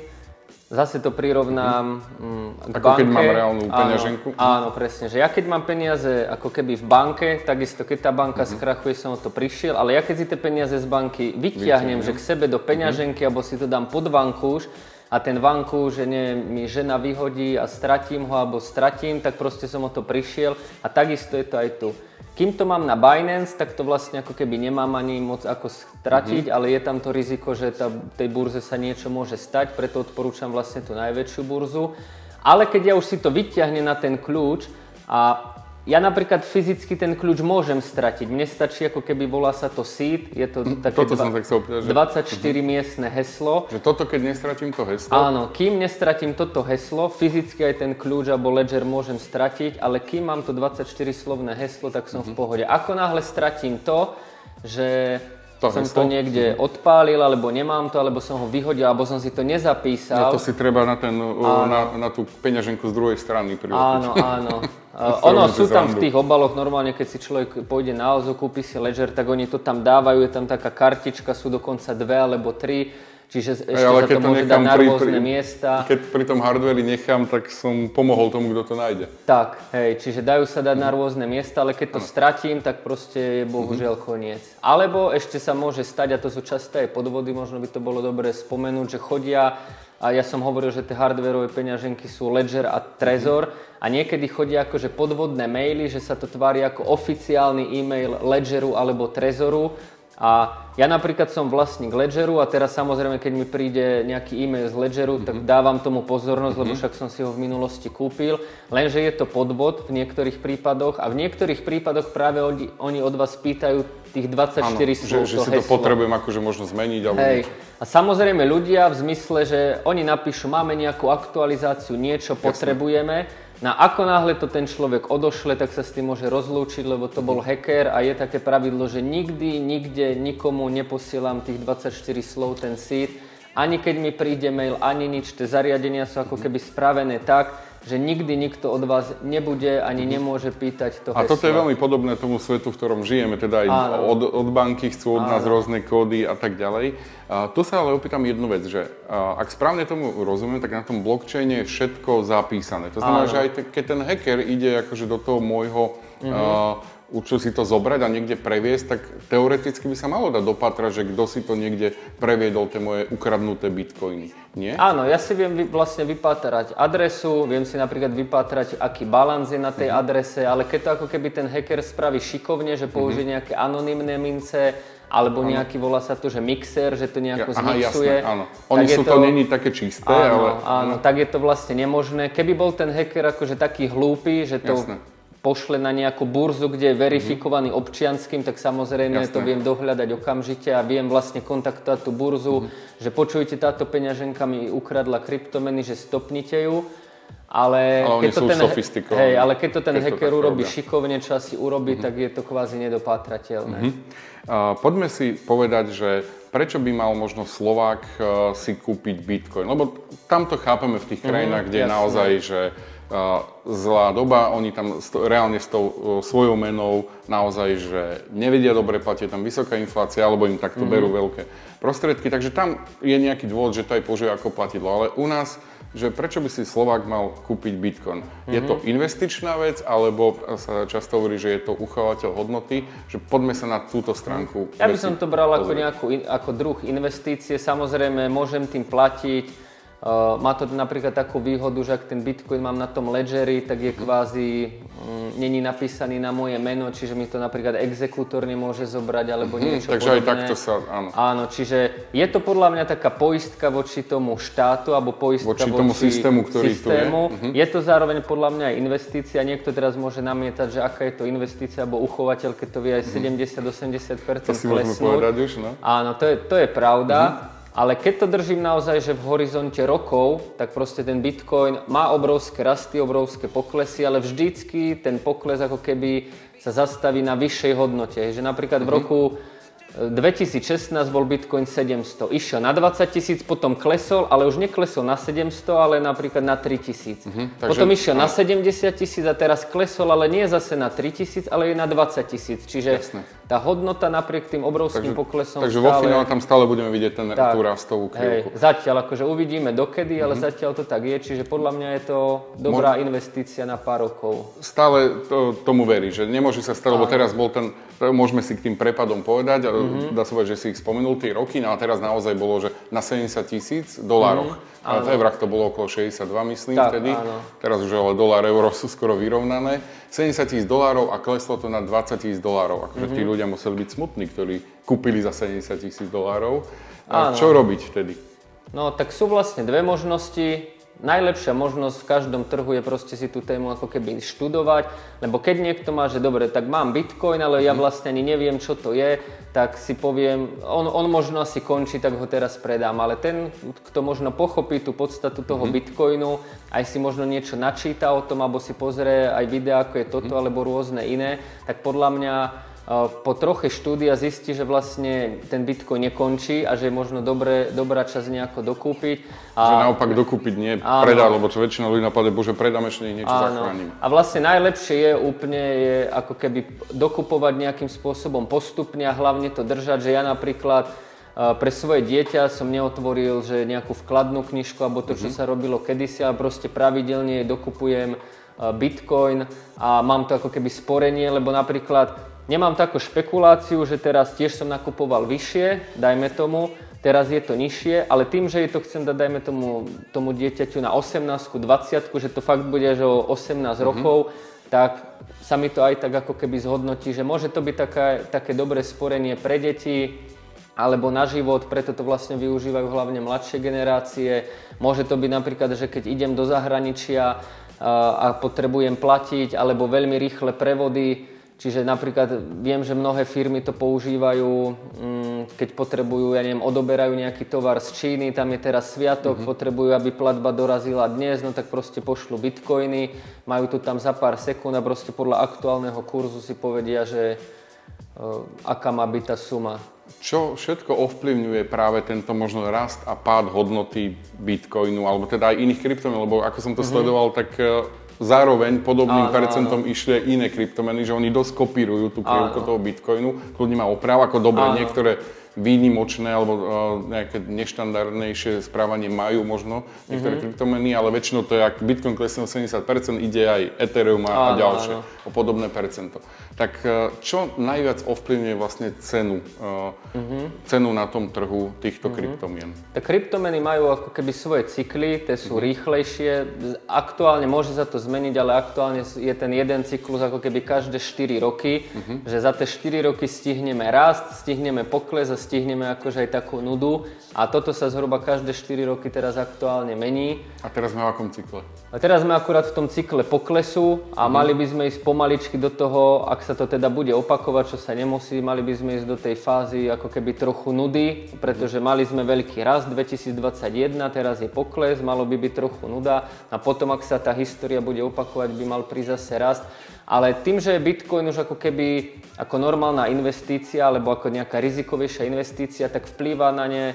zase to prirovnám mm, k Ako keď banke. mám reálnu Áno, peňaženku? Áno, presne. Že ja keď mám peniaze ako keby v banke, takisto keď tá banka Mhm. skrachuje, som o to prišiel, ale ja keď si tie peniaze z banky vyťahnem, že k sebe do peňaženky, alebo si to dám pod vankúš, a ten vankúš, že nie, mi žena vyhodí a stratím ho, alebo stratím, tak proste som o to prišiel a takisto je to aj tu. Kým to mám na Binance, tak to vlastne ako keby nemám ani moc ako stratiť, Mhm. ale je tam to riziko, že tá, tej burze sa niečo môže stať, preto odporúčam vlastne tú najväčšiu burzu. Ale keď ja už si to vyťahnem na ten kľúč a ja napríklad fyzicky ten kľúč môžem stratiť. Mne stačí ako keby volá sa to seed, je to také Toto som sa chcel opýtať, že- 24 miestne heslo. Že toto, keď nestratím to heslo, Áno, kým nestratím toto heslo, fyzicky aj ten kľúč alebo ledger môžem stratiť, ale kým mám to 24 slovné heslo, tak som v pohode. Ako náhle stratím to, že To som heslo? to niekde odpálil, alebo nemám to, alebo som ho vyhodil, alebo som si to no, nezapísal. to si treba na, ten, na, na tú peňaženku z druhej strany priložiť. Áno, áno. Ono sú tam v tých obaloch, normálne keď si človek pôjde na Ozo, kúpi si Ledger, tak oni to tam dávajú, je tam taká kartička, sú dokonca dve alebo tri, čiže ešte ale keď to to môže dať na rôzne pri- miesta. Keď pri tom hardveri nechám, tak som pomohol tomu, kto to nájde. Tak, hej, čiže dajú sa dať na rôzne miesta, ale keď to stratím, tak proste je bohužiaľ koniec. Alebo ešte sa môže stať, a to sú časté aj podvody, možno by to bolo dobre spomenúť, že chodia, a ja som hovoril, že tie hardwareové peňaženky sú Ledger a Trezor, a niekedy chodia akože podvodné maily, že sa to tvári ako oficiálny e-mail Ledgeru alebo Trezoru, a ja napríklad som vlastník Ledgeru a teraz samozrejme, keď mi príde nejaký e-mail z Ledgeru, tak dávam tomu pozornosť, lebo však som si ho v minulosti kúpil. Lenže je to podvod v niektorých prípadoch a v niektorých prípadoch práve oni, od vás pýtajú tých 24 Áno, slov, že, že to si to heslo. potrebujem akože možno zmeniť alebo Hej. A samozrejme ľudia v zmysle, že oni napíšu, máme nejakú aktualizáciu, niečo potrebujeme, na ako náhle to ten človek odošle, tak sa s tým môže rozlúčiť, lebo to bol hacker a je také pravidlo, že nikdy, nikde, nikomu neposielam tých 24 slov, ten seed, ani keď mi príde mail, ani nič, tie zariadenia sú ako keby spravené tak, že nikdy nikto od vás nebude ani nemôže pýtať to A heslo. toto je veľmi podobné tomu svetu, v ktorom žijeme, teda aj Áno. od, od banky chcú od nás rôzne kódy a tak ďalej. A tu sa ale opýtam jednu vec, že a, ak správne tomu rozumiem, tak na tom blockchaine je všetko zapísané. To znamená, Áno. že aj te, keď ten hacker ide akože do toho môjho Mhm. a, učil si to zobrať a niekde previesť, tak teoreticky by sa malo dať dopatrať, že kto si to niekde previedol, tie moje ukradnuté bitcoiny. Nie? Áno, ja si viem vy, vlastne vypátrať adresu, viem si napríklad vypátrať, aký balans je na tej uh-huh. adrese, ale keď to ako keby ten hacker spraví šikovne, že použije uh-huh. nejaké anonymné mince, alebo ano. nejaký, volá sa to, že mixer, že to nejako ja, zmixuje. Aha, jasné, áno. Oni sú to, to není také čisté, áno, ale... Áno, tak je to vlastne nemožné. Keby bol ten hacker akože taký hlúpy, že to jasné pošle na nejakú burzu, kde je verifikovaný mm-hmm. občianským, tak samozrejme Jasné. to viem dohľadať okamžite a viem vlastne kontaktovať tú burzu, mm-hmm. že počujte, táto peňaženka mi ukradla kryptomeny, že stopnite ju. Ale, ale keď to ten, hej, ale keď to ten keď hacker urobí šikovne, čo asi urobí, mm-hmm. tak je to kvázi nedopátrateľné. Mm-hmm. Uh, poďme si povedať, že prečo by mal možno Slovák uh, si kúpiť Bitcoin? Lebo tam to chápeme v tých mhm, krajinách, mm-hmm, kde jasne. je naozaj, že zlá doba, oni tam reálne s tou svojou menou naozaj, že nevedia dobre platiť, tam vysoká inflácia, alebo im takto mm-hmm. berú veľké prostriedky, takže tam je nejaký dôvod, že to aj použije ako platidlo. Ale u nás, že prečo by si Slovák mal kúpiť Bitcoin? Mm-hmm. Je to mhm. investičná vec, alebo sa často hovorí, že je to uchovateľ hodnoty, že poďme sa na túto stránku. Ja by som to bral ako, nejakú, ako druh investície, samozrejme môžem tým platiť, má to napríklad takú výhodu, že ak ten Bitcoin mám na tom ledgeri, tak je kvázi, um, není napísaný na moje meno, čiže mi to napríklad exekútor nemôže zobrať alebo mm-hmm, niečo Takže podobné. aj takto sa, áno. Áno, čiže je to podľa mňa taká poistka voči tomu štátu alebo poistka voči, voči tomu systému, ktorý systému. tu je. Mm-hmm. Je to zároveň podľa mňa aj investícia. Niekto teraz môže namietať, že aká je to investícia alebo uchovateľ, keď to vie aj 70-80% To si môžeme povedať už, no? Áno, to je, to je pravda. Mm-hmm. Ale keď to držím naozaj, že v horizonte rokov, tak proste ten Bitcoin má obrovské rasty, obrovské poklesy, ale vždycky ten pokles ako keby sa zastaví na vyššej hodnote. Že napríklad v mhm. roku 2016 bol Bitcoin 700. Išiel na 20 tisíc, potom klesol, ale už neklesol na 700, ale napríklad na 3 tisíc. Uh-huh, potom išiel na 70 tisíc a teraz klesol, ale nie zase na 3 tisíc, ale je na 20 tisíc. Čiže Jasne. tá hodnota napriek tým obrovským takže, poklesom Takže stále... vo finále tam stále budeme vidieť ten, tak, tú rastovú krivku. Hej, zatiaľ, akože uvidíme dokedy, ale uh-huh. zatiaľ to tak je, čiže podľa mňa je to dobrá Mo... investícia na pár rokov. Stále to, tomu verí, že nemôže sa stať, lebo teraz bol ten, môžeme si k tým prepadom povedať, mm-hmm. dá sa povedať, že si ich spomenul tie roky, no a teraz naozaj bolo, že na 70 tisíc dolároch. Mm-hmm. A v eurách to bolo okolo 62, myslím, tak, vtedy. Áno. Teraz už ale dolár, euro sú skoro vyrovnané. 70 tisíc dolárov a kleslo to na 20 tisíc dolárov. Akože mm-hmm. tí ľudia museli byť smutní, ktorí kúpili za 70 tisíc dolárov. A áno. čo robiť vtedy? No tak sú vlastne dve možnosti najlepšia možnosť v každom trhu je proste si tú tému ako keby študovať, lebo keď niekto má, že dobre, tak mám Bitcoin, ale ja mhm. vlastne ani neviem, čo to je, tak si poviem, on, on možno asi končí, tak ho teraz predám, ale ten, kto možno pochopí tú podstatu toho mm-hmm. Bitcoinu, aj si možno niečo načíta o tom, alebo si pozrie aj videa, ako je toto, mm-hmm. alebo rôzne iné, tak podľa mňa po troche štúdia zistí, že vlastne ten Bitcoin nekončí a že je možno dobré, dobrá časť nejako dokúpiť. A... Že naopak dokúpiť, nie áno. predať, lebo čo väčšina ľudí napadne, bože predám ešte niečo áno. zachránim. A vlastne najlepšie je úplne je ako keby dokupovať nejakým spôsobom postupne a hlavne to držať, že ja napríklad pre svoje dieťa som neotvoril, že nejakú vkladnú knižku alebo to, čo mm-hmm. sa robilo kedysi, ale proste pravidelne dokupujem Bitcoin a mám to ako keby sporenie, lebo napríklad Nemám takú špekuláciu, že teraz tiež som nakupoval vyššie, dajme tomu, teraz je to nižšie, ale tým, že je to chcem dať, dajme tomu, tomu dieťaťu na 18 20 že to fakt bude že o 18 mm-hmm. rokov, tak sa mi to aj tak ako keby zhodnotí, že môže to byť taká, také dobré sporenie pre deti, alebo na život, preto to vlastne využívajú hlavne mladšie generácie. Môže to byť napríklad, že keď idem do zahraničia a potrebujem platiť, alebo veľmi rýchle prevody, Čiže napríklad viem, že mnohé firmy to používajú, mm, keď potrebujú, ja neviem, odoberajú nejaký tovar z Číny, tam je teraz sviatok, mm-hmm. potrebujú, aby platba dorazila dnes, no tak proste pošlu bitcoiny, majú to tam za pár sekúnd a proste podľa aktuálneho kurzu si povedia, že uh, aká má byť tá suma. Čo všetko ovplyvňuje práve tento možno rast a pád hodnoty bitcoinu, alebo teda aj iných kryptomien, lebo ako som to mm-hmm. sledoval, tak uh, zároveň podobným áno, percentom áno. išli iné kryptomeny, že oni dosť kopírujú tú krivku toho bitcoinu, kľudne má oprav, ako dobre, niektoré výnimočné alebo uh, nejaké neštandardnejšie správanie majú možno niektoré mm-hmm. kryptomeny, ale väčšinou to je, ak Bitcoin klesne o 70%, ide aj Ethereum a, a ďalšie áno. o podobné percento. Tak uh, čo najviac ovplyvňuje vlastne cenu, mm-hmm. cenu na tom trhu týchto mm-hmm. kryptomien? Tak kryptomeny majú ako keby svoje cykly, tie sú mm-hmm. rýchlejšie. Aktuálne môže sa to zmeniť, ale aktuálne je ten jeden cyklus ako keby každé 4 roky, mm-hmm. že za tie 4 roky stihneme rast, stihneme pokles a stihneme akože aj takú nudu a toto sa zhruba každé 4 roky teraz aktuálne mení. A teraz sme v akom cykle? A teraz sme akurát v tom cykle poklesu a mm. mali by sme ísť pomaličky do toho, ak sa to teda bude opakovať, čo sa nemusí, mali by sme ísť do tej fázy ako keby trochu nudy, pretože mali sme veľký rast 2021, teraz je pokles, malo by byť trochu nuda a potom, ak sa tá história bude opakovať, by mal prísť zase rast. Ale tým, že je Bitcoin už ako keby ako normálna investícia alebo ako nejaká rizikovejšia investícia, tak vplýva na ne,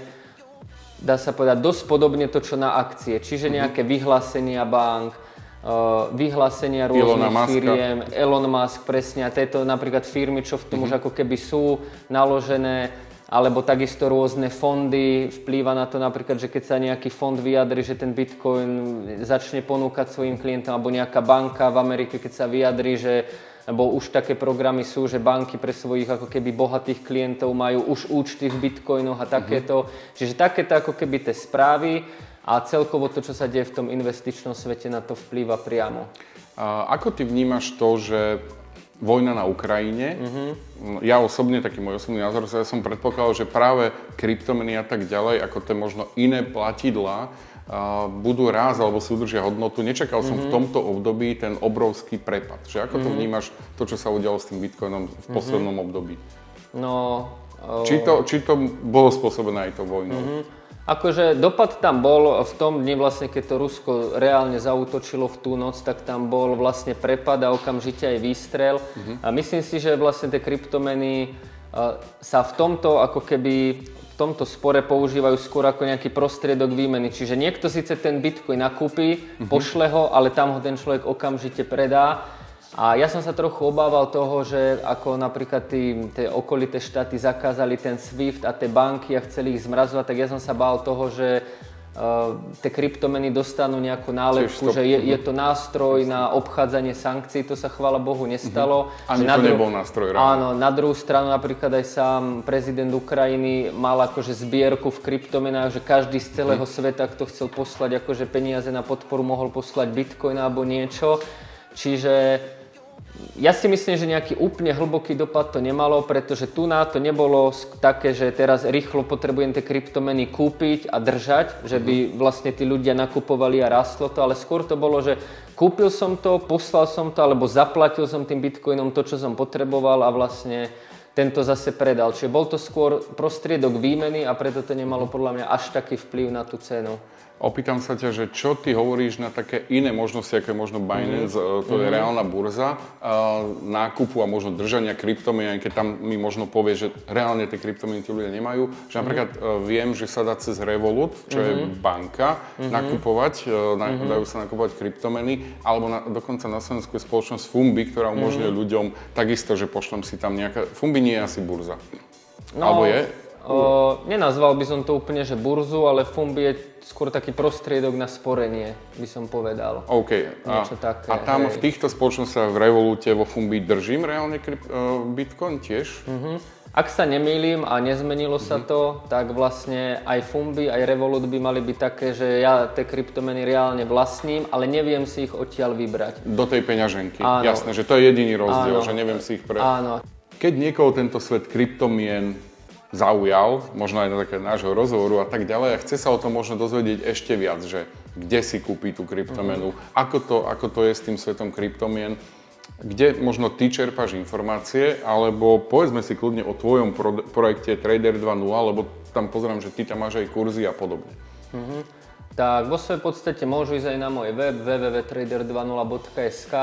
dá sa povedať, dosť podobne to, čo na akcie. Čiže mhm. nejaké vyhlásenia bank, eh, vyhlásenia rôznych firiem, Elon Musk presne a tieto napríklad firmy, čo v tom mm-hmm. už ako keby sú naložené, alebo takisto rôzne fondy. Vplýva na to napríklad, že keď sa nejaký fond vyjadri, že ten Bitcoin začne ponúkať svojim klientom, alebo nejaká banka v Amerike, keď sa vyjadri, že lebo už také programy sú, že banky pre svojich ako keby bohatých klientov majú už účty v bitcoinoch a takéto. Mm-hmm. Čiže takéto ako keby tie správy a celkovo to, čo sa deje v tom investičnom svete, na to vplýva priamo. A ako ty vnímaš to, že vojna na Ukrajine. Mm-hmm. Ja osobne, taký môj osobný názor, ja som predpokladal, že práve kryptomeny a tak ďalej, ako tie možno iné platidlá, uh, budú raz alebo si udržia hodnotu. Nečakal som mm-hmm. v mhm. tomto období ten obrovský prepad. Že ako mm-hmm. to mhm. vnímaš, to, čo sa udialo s tým Bitcoinom v poslednom období? No... Uh... Či, to, či to bolo spôsobené aj tou vojnou? Mm-hmm. Akože dopad tam bol v tom dni vlastne, keď to Rusko reálne zautočilo v tú noc, tak tam bol vlastne prepad a okamžite aj výstrel. Uh-huh. A myslím si, že vlastne tie kryptomeny sa v tomto ako keby v tomto spore používajú skôr ako nejaký prostriedok výmeny. Čiže niekto síce ten bitcoin nakúpi, uh-huh. pošle ho, ale tam ho ten človek okamžite predá a ja som sa trochu obával toho, že ako napríklad tí, tie okolité štáty zakázali ten SWIFT a tie banky a chceli ich zmrazovať, tak ja som sa bál toho, že uh, tie kryptomeny dostanú nejakú nálepku, že je, je to nástroj na obchádzanie sankcií, to sa chvála Bohu nestalo. Uh-huh. Ani to dru- nebol nástroj. Ráno. Áno, na druhú stranu napríklad aj sám prezident Ukrajiny mal akože zbierku v kryptomenách, že každý z celého uh-huh. sveta, kto chcel poslať akože peniaze na podporu, mohol poslať bitcoin alebo niečo. Čiže ja si myslím, že nejaký úplne hlboký dopad to nemalo, pretože tu na to nebolo také, že teraz rýchlo potrebujem tie kryptomeny kúpiť a držať, že by mhm. vlastne tí ľudia nakupovali a rastlo to, ale skôr to bolo, že kúpil som to, poslal som to, alebo zaplatil som tým bitcoinom to, čo som potreboval a vlastne tento zase predal. Čiže bol to skôr prostriedok výmeny a preto to nemalo podľa mňa až taký vplyv na tú cenu. Opýtam sa ťa, že čo ty hovoríš na také iné možnosti, ako je možno Binance, mm-hmm. to je mm-hmm. reálna burza, nákupu a možno držania kryptomien, keď tam mi možno povie, že reálne tie kryptomeny tí ľudia nemajú. Že napríklad mm-hmm. viem, že sa dá cez Revolut, čo mm-hmm. je mhm. banka, mm-hmm. nakupovať, na, mm-hmm. dajú sa nakupovať kryptomeny, alebo na, dokonca na Slovensku je spoločnosť Fumbi, ktorá umožňuje mm-hmm. ľuďom takisto, že pošlem si tam nejaká... Fumbi nie je asi burza. No, Alebo je? Nenazval by som to úplne, že burzu, ale Fumbi je skôr taký prostriedok na sporenie, by som povedal. OK. A, také, a tam hej. v týchto spoločnostiach v Revolute vo Fumbi držím reálne kryp- uh, Bitcoin tiež? Uh-huh. Ak sa nemýlim a nezmenilo uh-huh. sa mhm. to, tak vlastne aj Fumbi, aj Revolut by mali byť také, že ja tie kryptomeny reálne vlastním, ale neviem si ich odtiaľ vybrať. Do tej peňaženky. Áno. Jasné, že to je jediný rozdiel, Áno. že neviem si ich pre... Áno. Keď niekoho tento svet kryptomien zaujal, možno aj na také nášho rozhovoru a tak ďalej a chce sa o tom možno dozvedieť ešte viac, že kde si kúpi tú kryptomenu, mm-hmm. ako, to, ako to je s tým svetom kryptomien, kde možno ty čerpáš informácie, alebo povedzme si kľudne o tvojom pro, projekte Trader 2.0, lebo tam pozerám, že ty tam máš aj kurzy a podobne. Mm-hmm tak vo svojej podstate môžu ísť aj na môj web www.trader20.sk.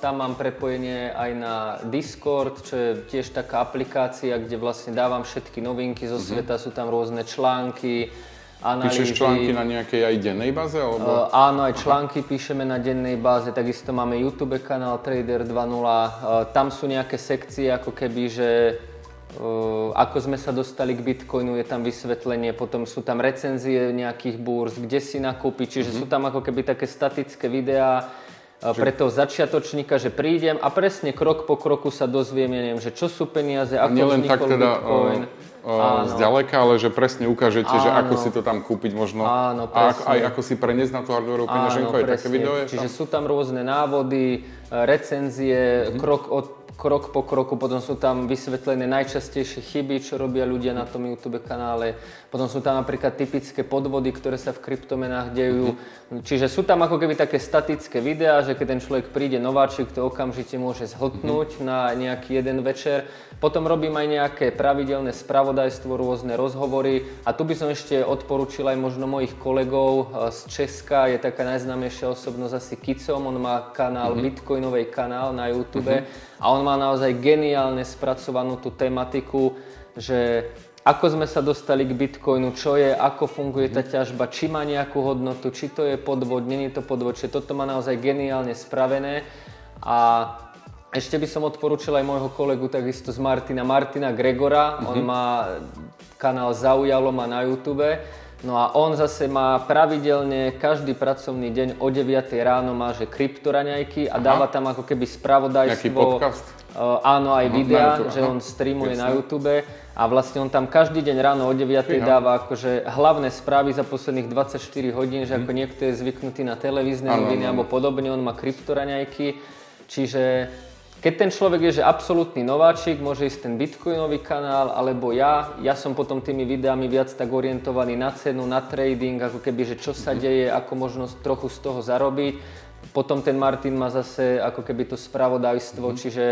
Tam mám prepojenie aj na Discord, čo je tiež taká aplikácia, kde vlastne dávam všetky novinky zo mhm. sveta, mm-hmm. sú tam rôzne články, analýzy. Píšeš články na nejakej aj dennej báze? Alebo? Uh, áno, aj články Aha. píšeme na dennej báze, takisto máme YouTube kanál Trader 2.0, uh, tam sú nejaké sekcie ako keby, že ako sme sa dostali k Bitcoinu, je tam vysvetlenie, potom sú tam recenzie nejakých búrz, kde si nakúpiť, čiže mm-hmm. sú tam ako keby také statické videá, že... pre toho začiatočníka, že prídem a presne krok po kroku sa dozviem, ja neviem, že čo sú peniaze, ako Nielen tak teda Bitcoin. Uh, zďaleka, ale že presne ukážete, áno. že ako si to tam kúpiť možno áno, a ako, aj ako si preniesť na tú hardwareovú peňaženku, aj také video je Čiže tam? sú tam rôzne návody, recenzie, mm-hmm. krok od krok po kroku, potom sú tam vysvetlené najčastejšie chyby, čo robia ľudia na tom YouTube kanále, potom sú tam napríklad typické podvody, ktoré sa v kryptomenách dejú. Mm-hmm. Čiže sú tam ako keby také statické videá, že keď ten človek príde nováčik, to okamžite môže zhltnúť mm-hmm. na nejaký jeden večer. Potom robím aj nejaké pravidelné spravodajstvo, rôzne rozhovory. A tu by som ešte odporúčil aj možno mojich kolegov e, z Česka, je taká najznámejšia osobnosť asi Kicom, on má kanál, mm-hmm. Bitcoinovej kanál na YouTube. Mm-hmm. a on má naozaj geniálne spracovanú tú tematiku, že ako sme sa dostali k Bitcoinu, čo je, ako funguje tá ťažba, či má nejakú hodnotu, či to je podvod, není to podvod, čiže toto má naozaj geniálne spravené. A ešte by som odporúčil aj môjho kolegu takisto z Martina, Martina Gregora, mm-hmm. on má kanál Zaujalo má na YouTube, no a on zase má pravidelne každý pracovný deň o 9 ráno má, že kryptoraňajky a Aha. dáva tam ako keby spravodajstvo. Nejaký podcast? Uh, áno, aj videa, že on streamuje Jasne. na YouTube a vlastne on tam každý deň ráno o 9 Fíha. dáva akože hlavné správy za posledných 24 hodín, že ako mhm. niekto je zvyknutý na televízne noviny alebo podobne, on má kryptoraňajky. Čiže keď ten človek je, že absolútny nováčik, môže ísť ten bitcoinový kanál, alebo ja, ja som potom tými videami viac tak orientovaný na cenu, na trading, ako keby, že čo sa mhm. deje, ako možno trochu z toho zarobiť. Potom ten Martin má zase ako keby to spravodajstvo, mm-hmm. čiže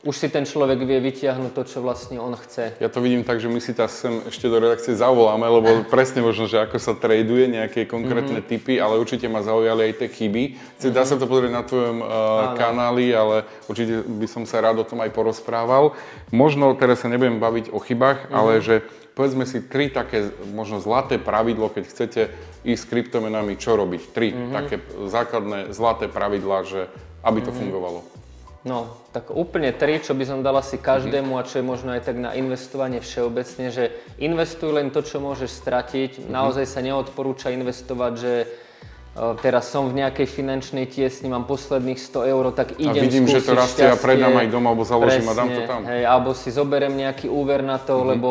už si ten človek vie vytiahnuť to, čo vlastne on chce. Ja to vidím tak, že my si tá sem ešte do redakcie zavoláme, lebo presne možno, že ako sa traduje, nejaké konkrétne mm-hmm. typy, ale určite ma zaujali aj tie chyby. mm-hmm. dá sa to pozrieť na tvojom uh, kanáli, ale určite by som sa rád o tom aj porozprával. Možno teraz sa nebudem baviť o chybách, mm-hmm. ale že povedzme si tri také možno zlaté pravidlo, keď chcete ísť s kryptomenami, čo robiť. Tri mm-hmm. také základné zlaté pravidlá, že aby to mm-hmm. fungovalo. No, tak úplne tri, čo by som dal asi každému a čo je možno aj tak na investovanie všeobecne, že investuj len to, čo môžeš stratiť. Mm-hmm. Naozaj sa neodporúča investovať, že uh, teraz som v nejakej finančnej tiesni, mám posledných 100 eur, tak idem A vidím, že to rastie a predám aj doma, alebo založím presne, a dám to tam. Hej, alebo si zoberiem nejaký úver na to, mm-hmm. lebo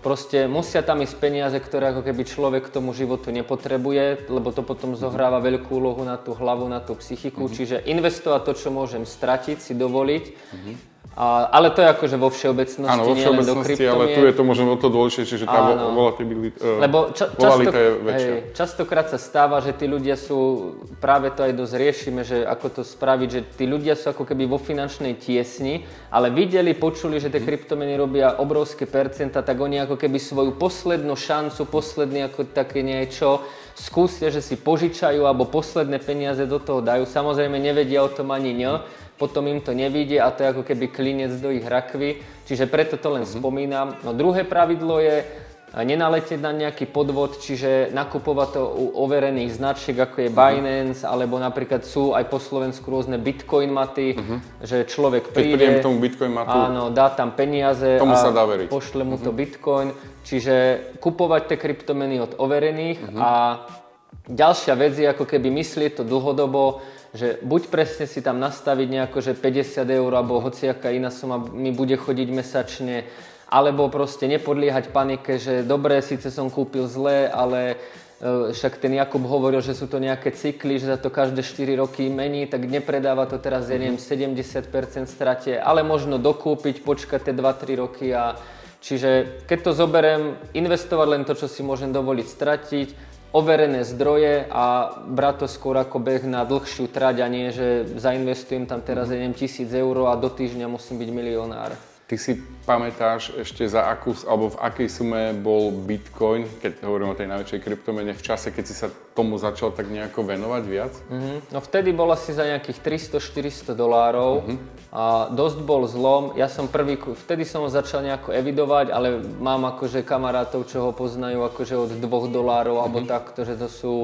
Proste musia tam ísť peniaze, ktoré ako keby človek k tomu životu nepotrebuje, lebo to potom zohráva veľkú úlohu na tú hlavu, na tú psychiku. Mm-hmm. Čiže investovať to, čo môžem stratiť, si dovoliť. Mm-hmm. A, ale to je akože vo všeobecnosti, Áno, vo všeobecnosti, ale tu je to možno o to dôležitejšie, že tá volatilita, uh, Lebo ča, často, je väčšia. Hej, častokrát sa stáva, že tí ľudia sú, práve to aj dosť riešime, že ako to spraviť, že tí ľudia sú ako keby vo finančnej tiesni, ale videli, počuli, že tie kryptomeny robia obrovské percenta, tak oni ako keby svoju poslednú šancu, posledný ako také niečo, skúsia, že si požičajú alebo posledné peniaze do toho dajú. Samozrejme nevedia o tom ani ňo potom im to nevidie a to je ako keby klinec do ich rakvy, čiže preto to len mm-hmm. spomínam. No druhé pravidlo je nenaletieť na nejaký podvod, čiže nakupovať to u overených značiek, ako je mhm. Binance, mm-hmm. alebo napríklad sú aj po Slovensku rôzne Bitcoin maty, mm-hmm. že človek príde, Keď k tomu Bitcoin matu, áno, dá tam peniaze tomu a sa dá veriť. pošle mu mm-hmm. to Bitcoin. Čiže kupovať tie kryptomeny od overených mm-hmm. a ďalšia vec je ako keby myslieť to dlhodobo, že buď presne si tam nastaviť nejako, že 50 eur alebo hociaká iná suma mi bude chodiť mesačne, alebo proste nepodliehať panike, že dobre, síce som kúpil zle, ale e, však ten Jakub hovoril, že sú to nejaké cykly, že za to každé 4 roky mení, tak nepredáva to teraz, ja neviem, 70% strate, ale možno dokúpiť, počkať tie 2-3 roky a Čiže keď to zoberiem, investovať len to, čo si môžem dovoliť stratiť, overené zdroje a brať to skôr ako beh na dlhšiu trať a nie, že zainvestujem tam teraz, mm-hmm. neviem, tisíc eur a do týždňa musím byť milionár. Ty si pamätáš ešte za akú, alebo v akej sume bol Bitcoin, keď hovorím o tej najväčšej kryptomene, v čase, keď si sa tomu začal tak nejako venovať viac? Mm-hmm. No vtedy bol asi za nejakých 300-400 dolárov mm-hmm. a dosť bol zlom. Ja som prvý, vtedy som ho začal nejako evidovať, ale mám akože kamarátov, čo ho poznajú akože od 2 dolárov mm-hmm. alebo mhm. takto, že to sú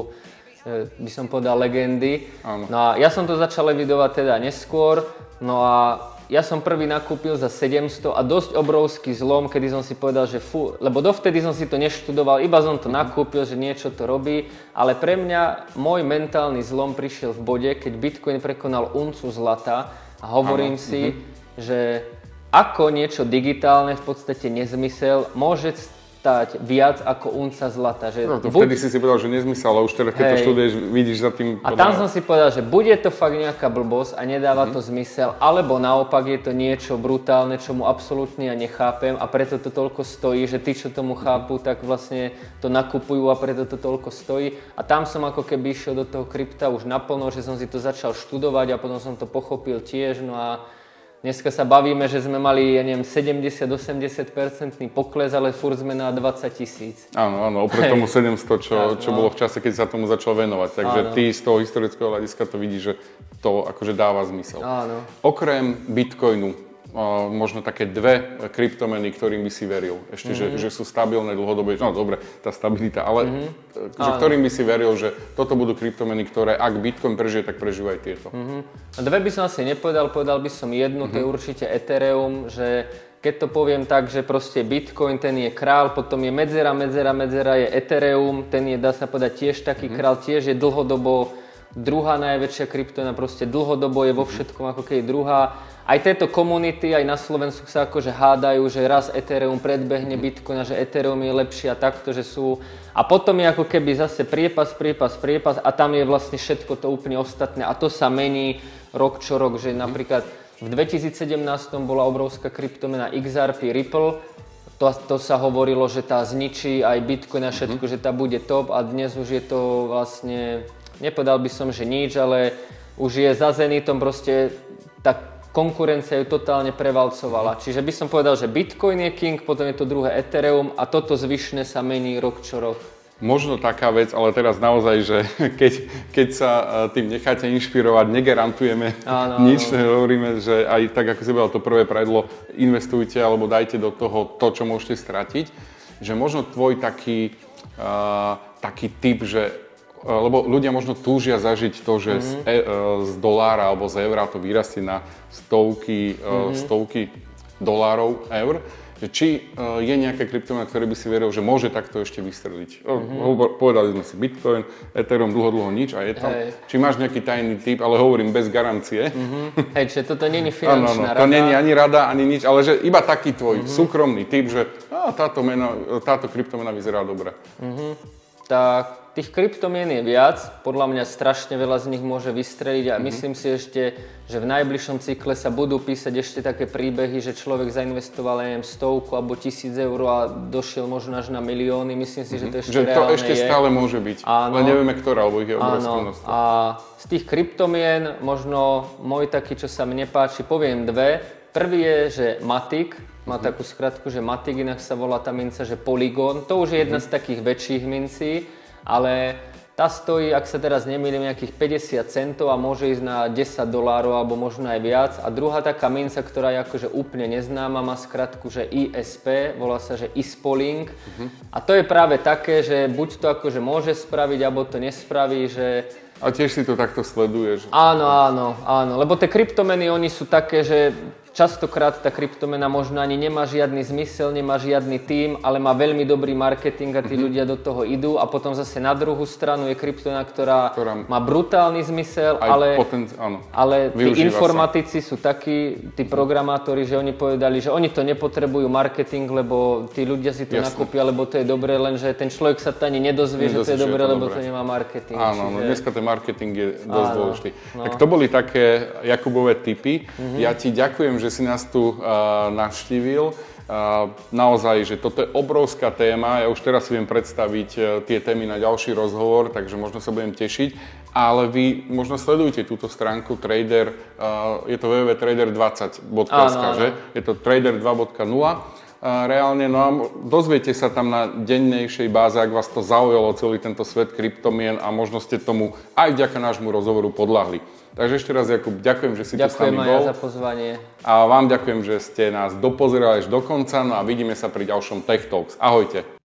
e, by som povedal legendy. Áno. No a ja som to začal evidovať teda neskôr, no a ja som prvý nakúpil za 700 a dosť obrovský zlom, kedy som si povedal, že fú, lebo dovtedy som si to neštudoval, iba som to nakúpil, že niečo to robí, ale pre mňa môj mentálny zlom prišiel v bode, keď Bitcoin prekonal uncu zlata a hovorím ano. si, mm-hmm. že ako niečo digitálne v podstate nezmysel môže stáť viac ako unca zlata. Že no to buď... vtedy si si povedal, že nezmysel, ale už teraz, keď Hej. to študuješ, vidíš za tým... A tam som si povedal, že bude to fakt nejaká blbosť a nedáva mm. to zmysel, alebo naopak je to niečo brutálne, čo mu absolútne ja nechápem a preto to toľko stojí, že tí, čo tomu chápu, tak vlastne to nakupujú a preto to toľko stojí. A tam som ako keby išiel do toho krypta už naplno, že som si to začal študovať a potom som to pochopil tiež. No a Dneska sa bavíme, že sme mali, ja neviem, 70-80% pokles, ale furt sme na 20 tisíc. Áno, áno, oproti tomu 700, čo, čo no. bolo v čase, keď sa tomu začal venovať. Takže áno. ty z toho historického hľadiska to vidíš, že to akože dáva zmysel. Áno. Okrem Bitcoinu, možno také dve kryptomeny, ktorým by si veril. Ešte, mm-hmm. že, že sú stabilné dlhodobé, no dobre, tá stabilita, ale mm-hmm. že ktorým by si veril, že toto budú kryptomeny, ktoré ak Bitcoin prežije, tak prežívajú aj tieto. Mm-hmm. Dve by som asi nepovedal, povedal by som jednu, mm-hmm. to je mhm. určite Ethereum, že keď to poviem tak, že proste Bitcoin, ten je král, potom je medzera, medzera, medzera je Ethereum, ten je, dá sa povedať, tiež taký mm-hmm. král, tiež je dlhodobo druhá najväčšia kryptona, proste dlhodobo je vo mhm. všetkom ako keď druhá aj tieto komunity, aj na Slovensku sa akože hádajú, že raz Ethereum predbehne Bitcoin a že Ethereum je lepšie a takto, že sú... A potom je ako keby zase priepas, priepas, priepas a tam je vlastne všetko to úplne ostatné a to sa mení rok čo rok, že napríklad v 2017 bola obrovská kryptomena XRP Ripple, to, to sa hovorilo, že tá zničí aj Bitcoin a všetko, mm-hmm. že tá bude top a dnes už je to vlastne, nepovedal by som, že nič, ale už je za Zenitom proste tak konkurencia ju totálne prevalcovala. Čiže by som povedal, že Bitcoin je king, potom je to druhé Ethereum a toto zvyšné sa mení rok čo rok. Možno taká vec, ale teraz naozaj, že keď, keď sa e, tým necháte inšpirovať, negarantujeme áno, nič, áno. hovoríme, že aj tak, ako si povedal, to prvé pravidlo, investujte alebo dajte do toho to, čo môžete stratiť. Že možno tvoj taký, uh, taký typ, že lebo ľudia možno túžia zažiť to, že mm-hmm. z, e, z dolára alebo z eura to vyrastie na stovky, mm-hmm. stovky dolárov, eur. Či je nejaká kryptomena, ktoré by si veril, že môže takto ešte vystreliť. Mm-hmm. Povedali sme si Bitcoin, Ethereum, dlho, dlho nič a je tam. Hey. Či máš nejaký tajný typ, ale hovorím bez garancie. Mm-hmm. Hej, čiže toto není finančná ano, no, rada. To není ani rada, ani nič, ale že iba taký tvoj mm-hmm. súkromný typ, že á, táto, mena, táto kryptomena vyzerá dobre. Mm-hmm. Tak Tých kryptomien je viac, podľa mňa strašne veľa z nich môže vystreliť a mm-hmm. myslím si ešte, že v najbližšom cykle sa budú písať ešte také príbehy, že človek zainvestoval, neviem, stovku alebo tisíc eur a došiel možno až na milióny. Myslím si, mm-hmm. že to mhm. ešte že to ešte je. stále môže byť, áno, ale nevieme ktorá, lebo ich je obrovské množstvo. A z tých kryptomien možno môj taký, čo sa mne páči, poviem dve. Prvý je, že Matic, má mm-hmm. takú skratku, že Matic, inak sa volá tá minca, že Polygon. To už je jedna mm-hmm. z takých väčších mincí ale tá stojí, ak sa teraz nemýlim, nejakých 50 centov a môže ísť na 10 dolárov alebo možno aj viac. A druhá taká minca, ktorá je akože úplne neznáma, má skratku, že ISP, volá sa, že Ispoling. Uh-huh. A to je práve také, že buď to akože môže spraviť, alebo to nespraví, že a tiež si to takto sleduješ. Áno, áno, áno, lebo tie kryptomeny, oni sú také, že častokrát tá kryptomena možno ani nemá žiadny zmysel, nemá žiadny tím, ale má veľmi dobrý marketing a tí mm-hmm. ľudia do toho idú a potom zase na druhú stranu je kryptomena, ktorá, ktorá má brutálny zmysel, ale, poten, áno, ale tí informatici sa. sú takí, tí programátori, že oni povedali, že oni to nepotrebujú marketing, lebo tí ľudia si to Jasne. nakúpia, lebo to je dobré, lenže ten človek sa to ani nedozvie, nedozvie že to je dobré, lebo to nemá marketing. Áno, no čiže... no dneska ten marketing je dosť áno, dôležitý. No. Tak to boli také Jakubové typy. Mm-hmm. Ja ti ďakujem, že že si nás tu uh, navštívil. Uh, naozaj, že toto je obrovská téma. Ja už teraz si viem predstaviť uh, tie témy na ďalší rozhovor, takže možno sa budem tešiť. Ale vy možno sledujte túto stránku Trader, je to www.trader20.sk, že? Je to trader 2.0 reálne, no a dozviete sa tam na dennejšej báze, ak vás to zaujalo celý tento svet kryptomien a možno ste tomu aj vďaka nášmu rozhovoru podľahli. Takže ešte raz, Jakub, ďakujem, že si ďakujem tu s nami bol. Ďakujem za pozvanie. A vám ďakujem, že ste nás dopozerali až do konca, no a vidíme sa pri ďalšom Tech Talks. Ahojte.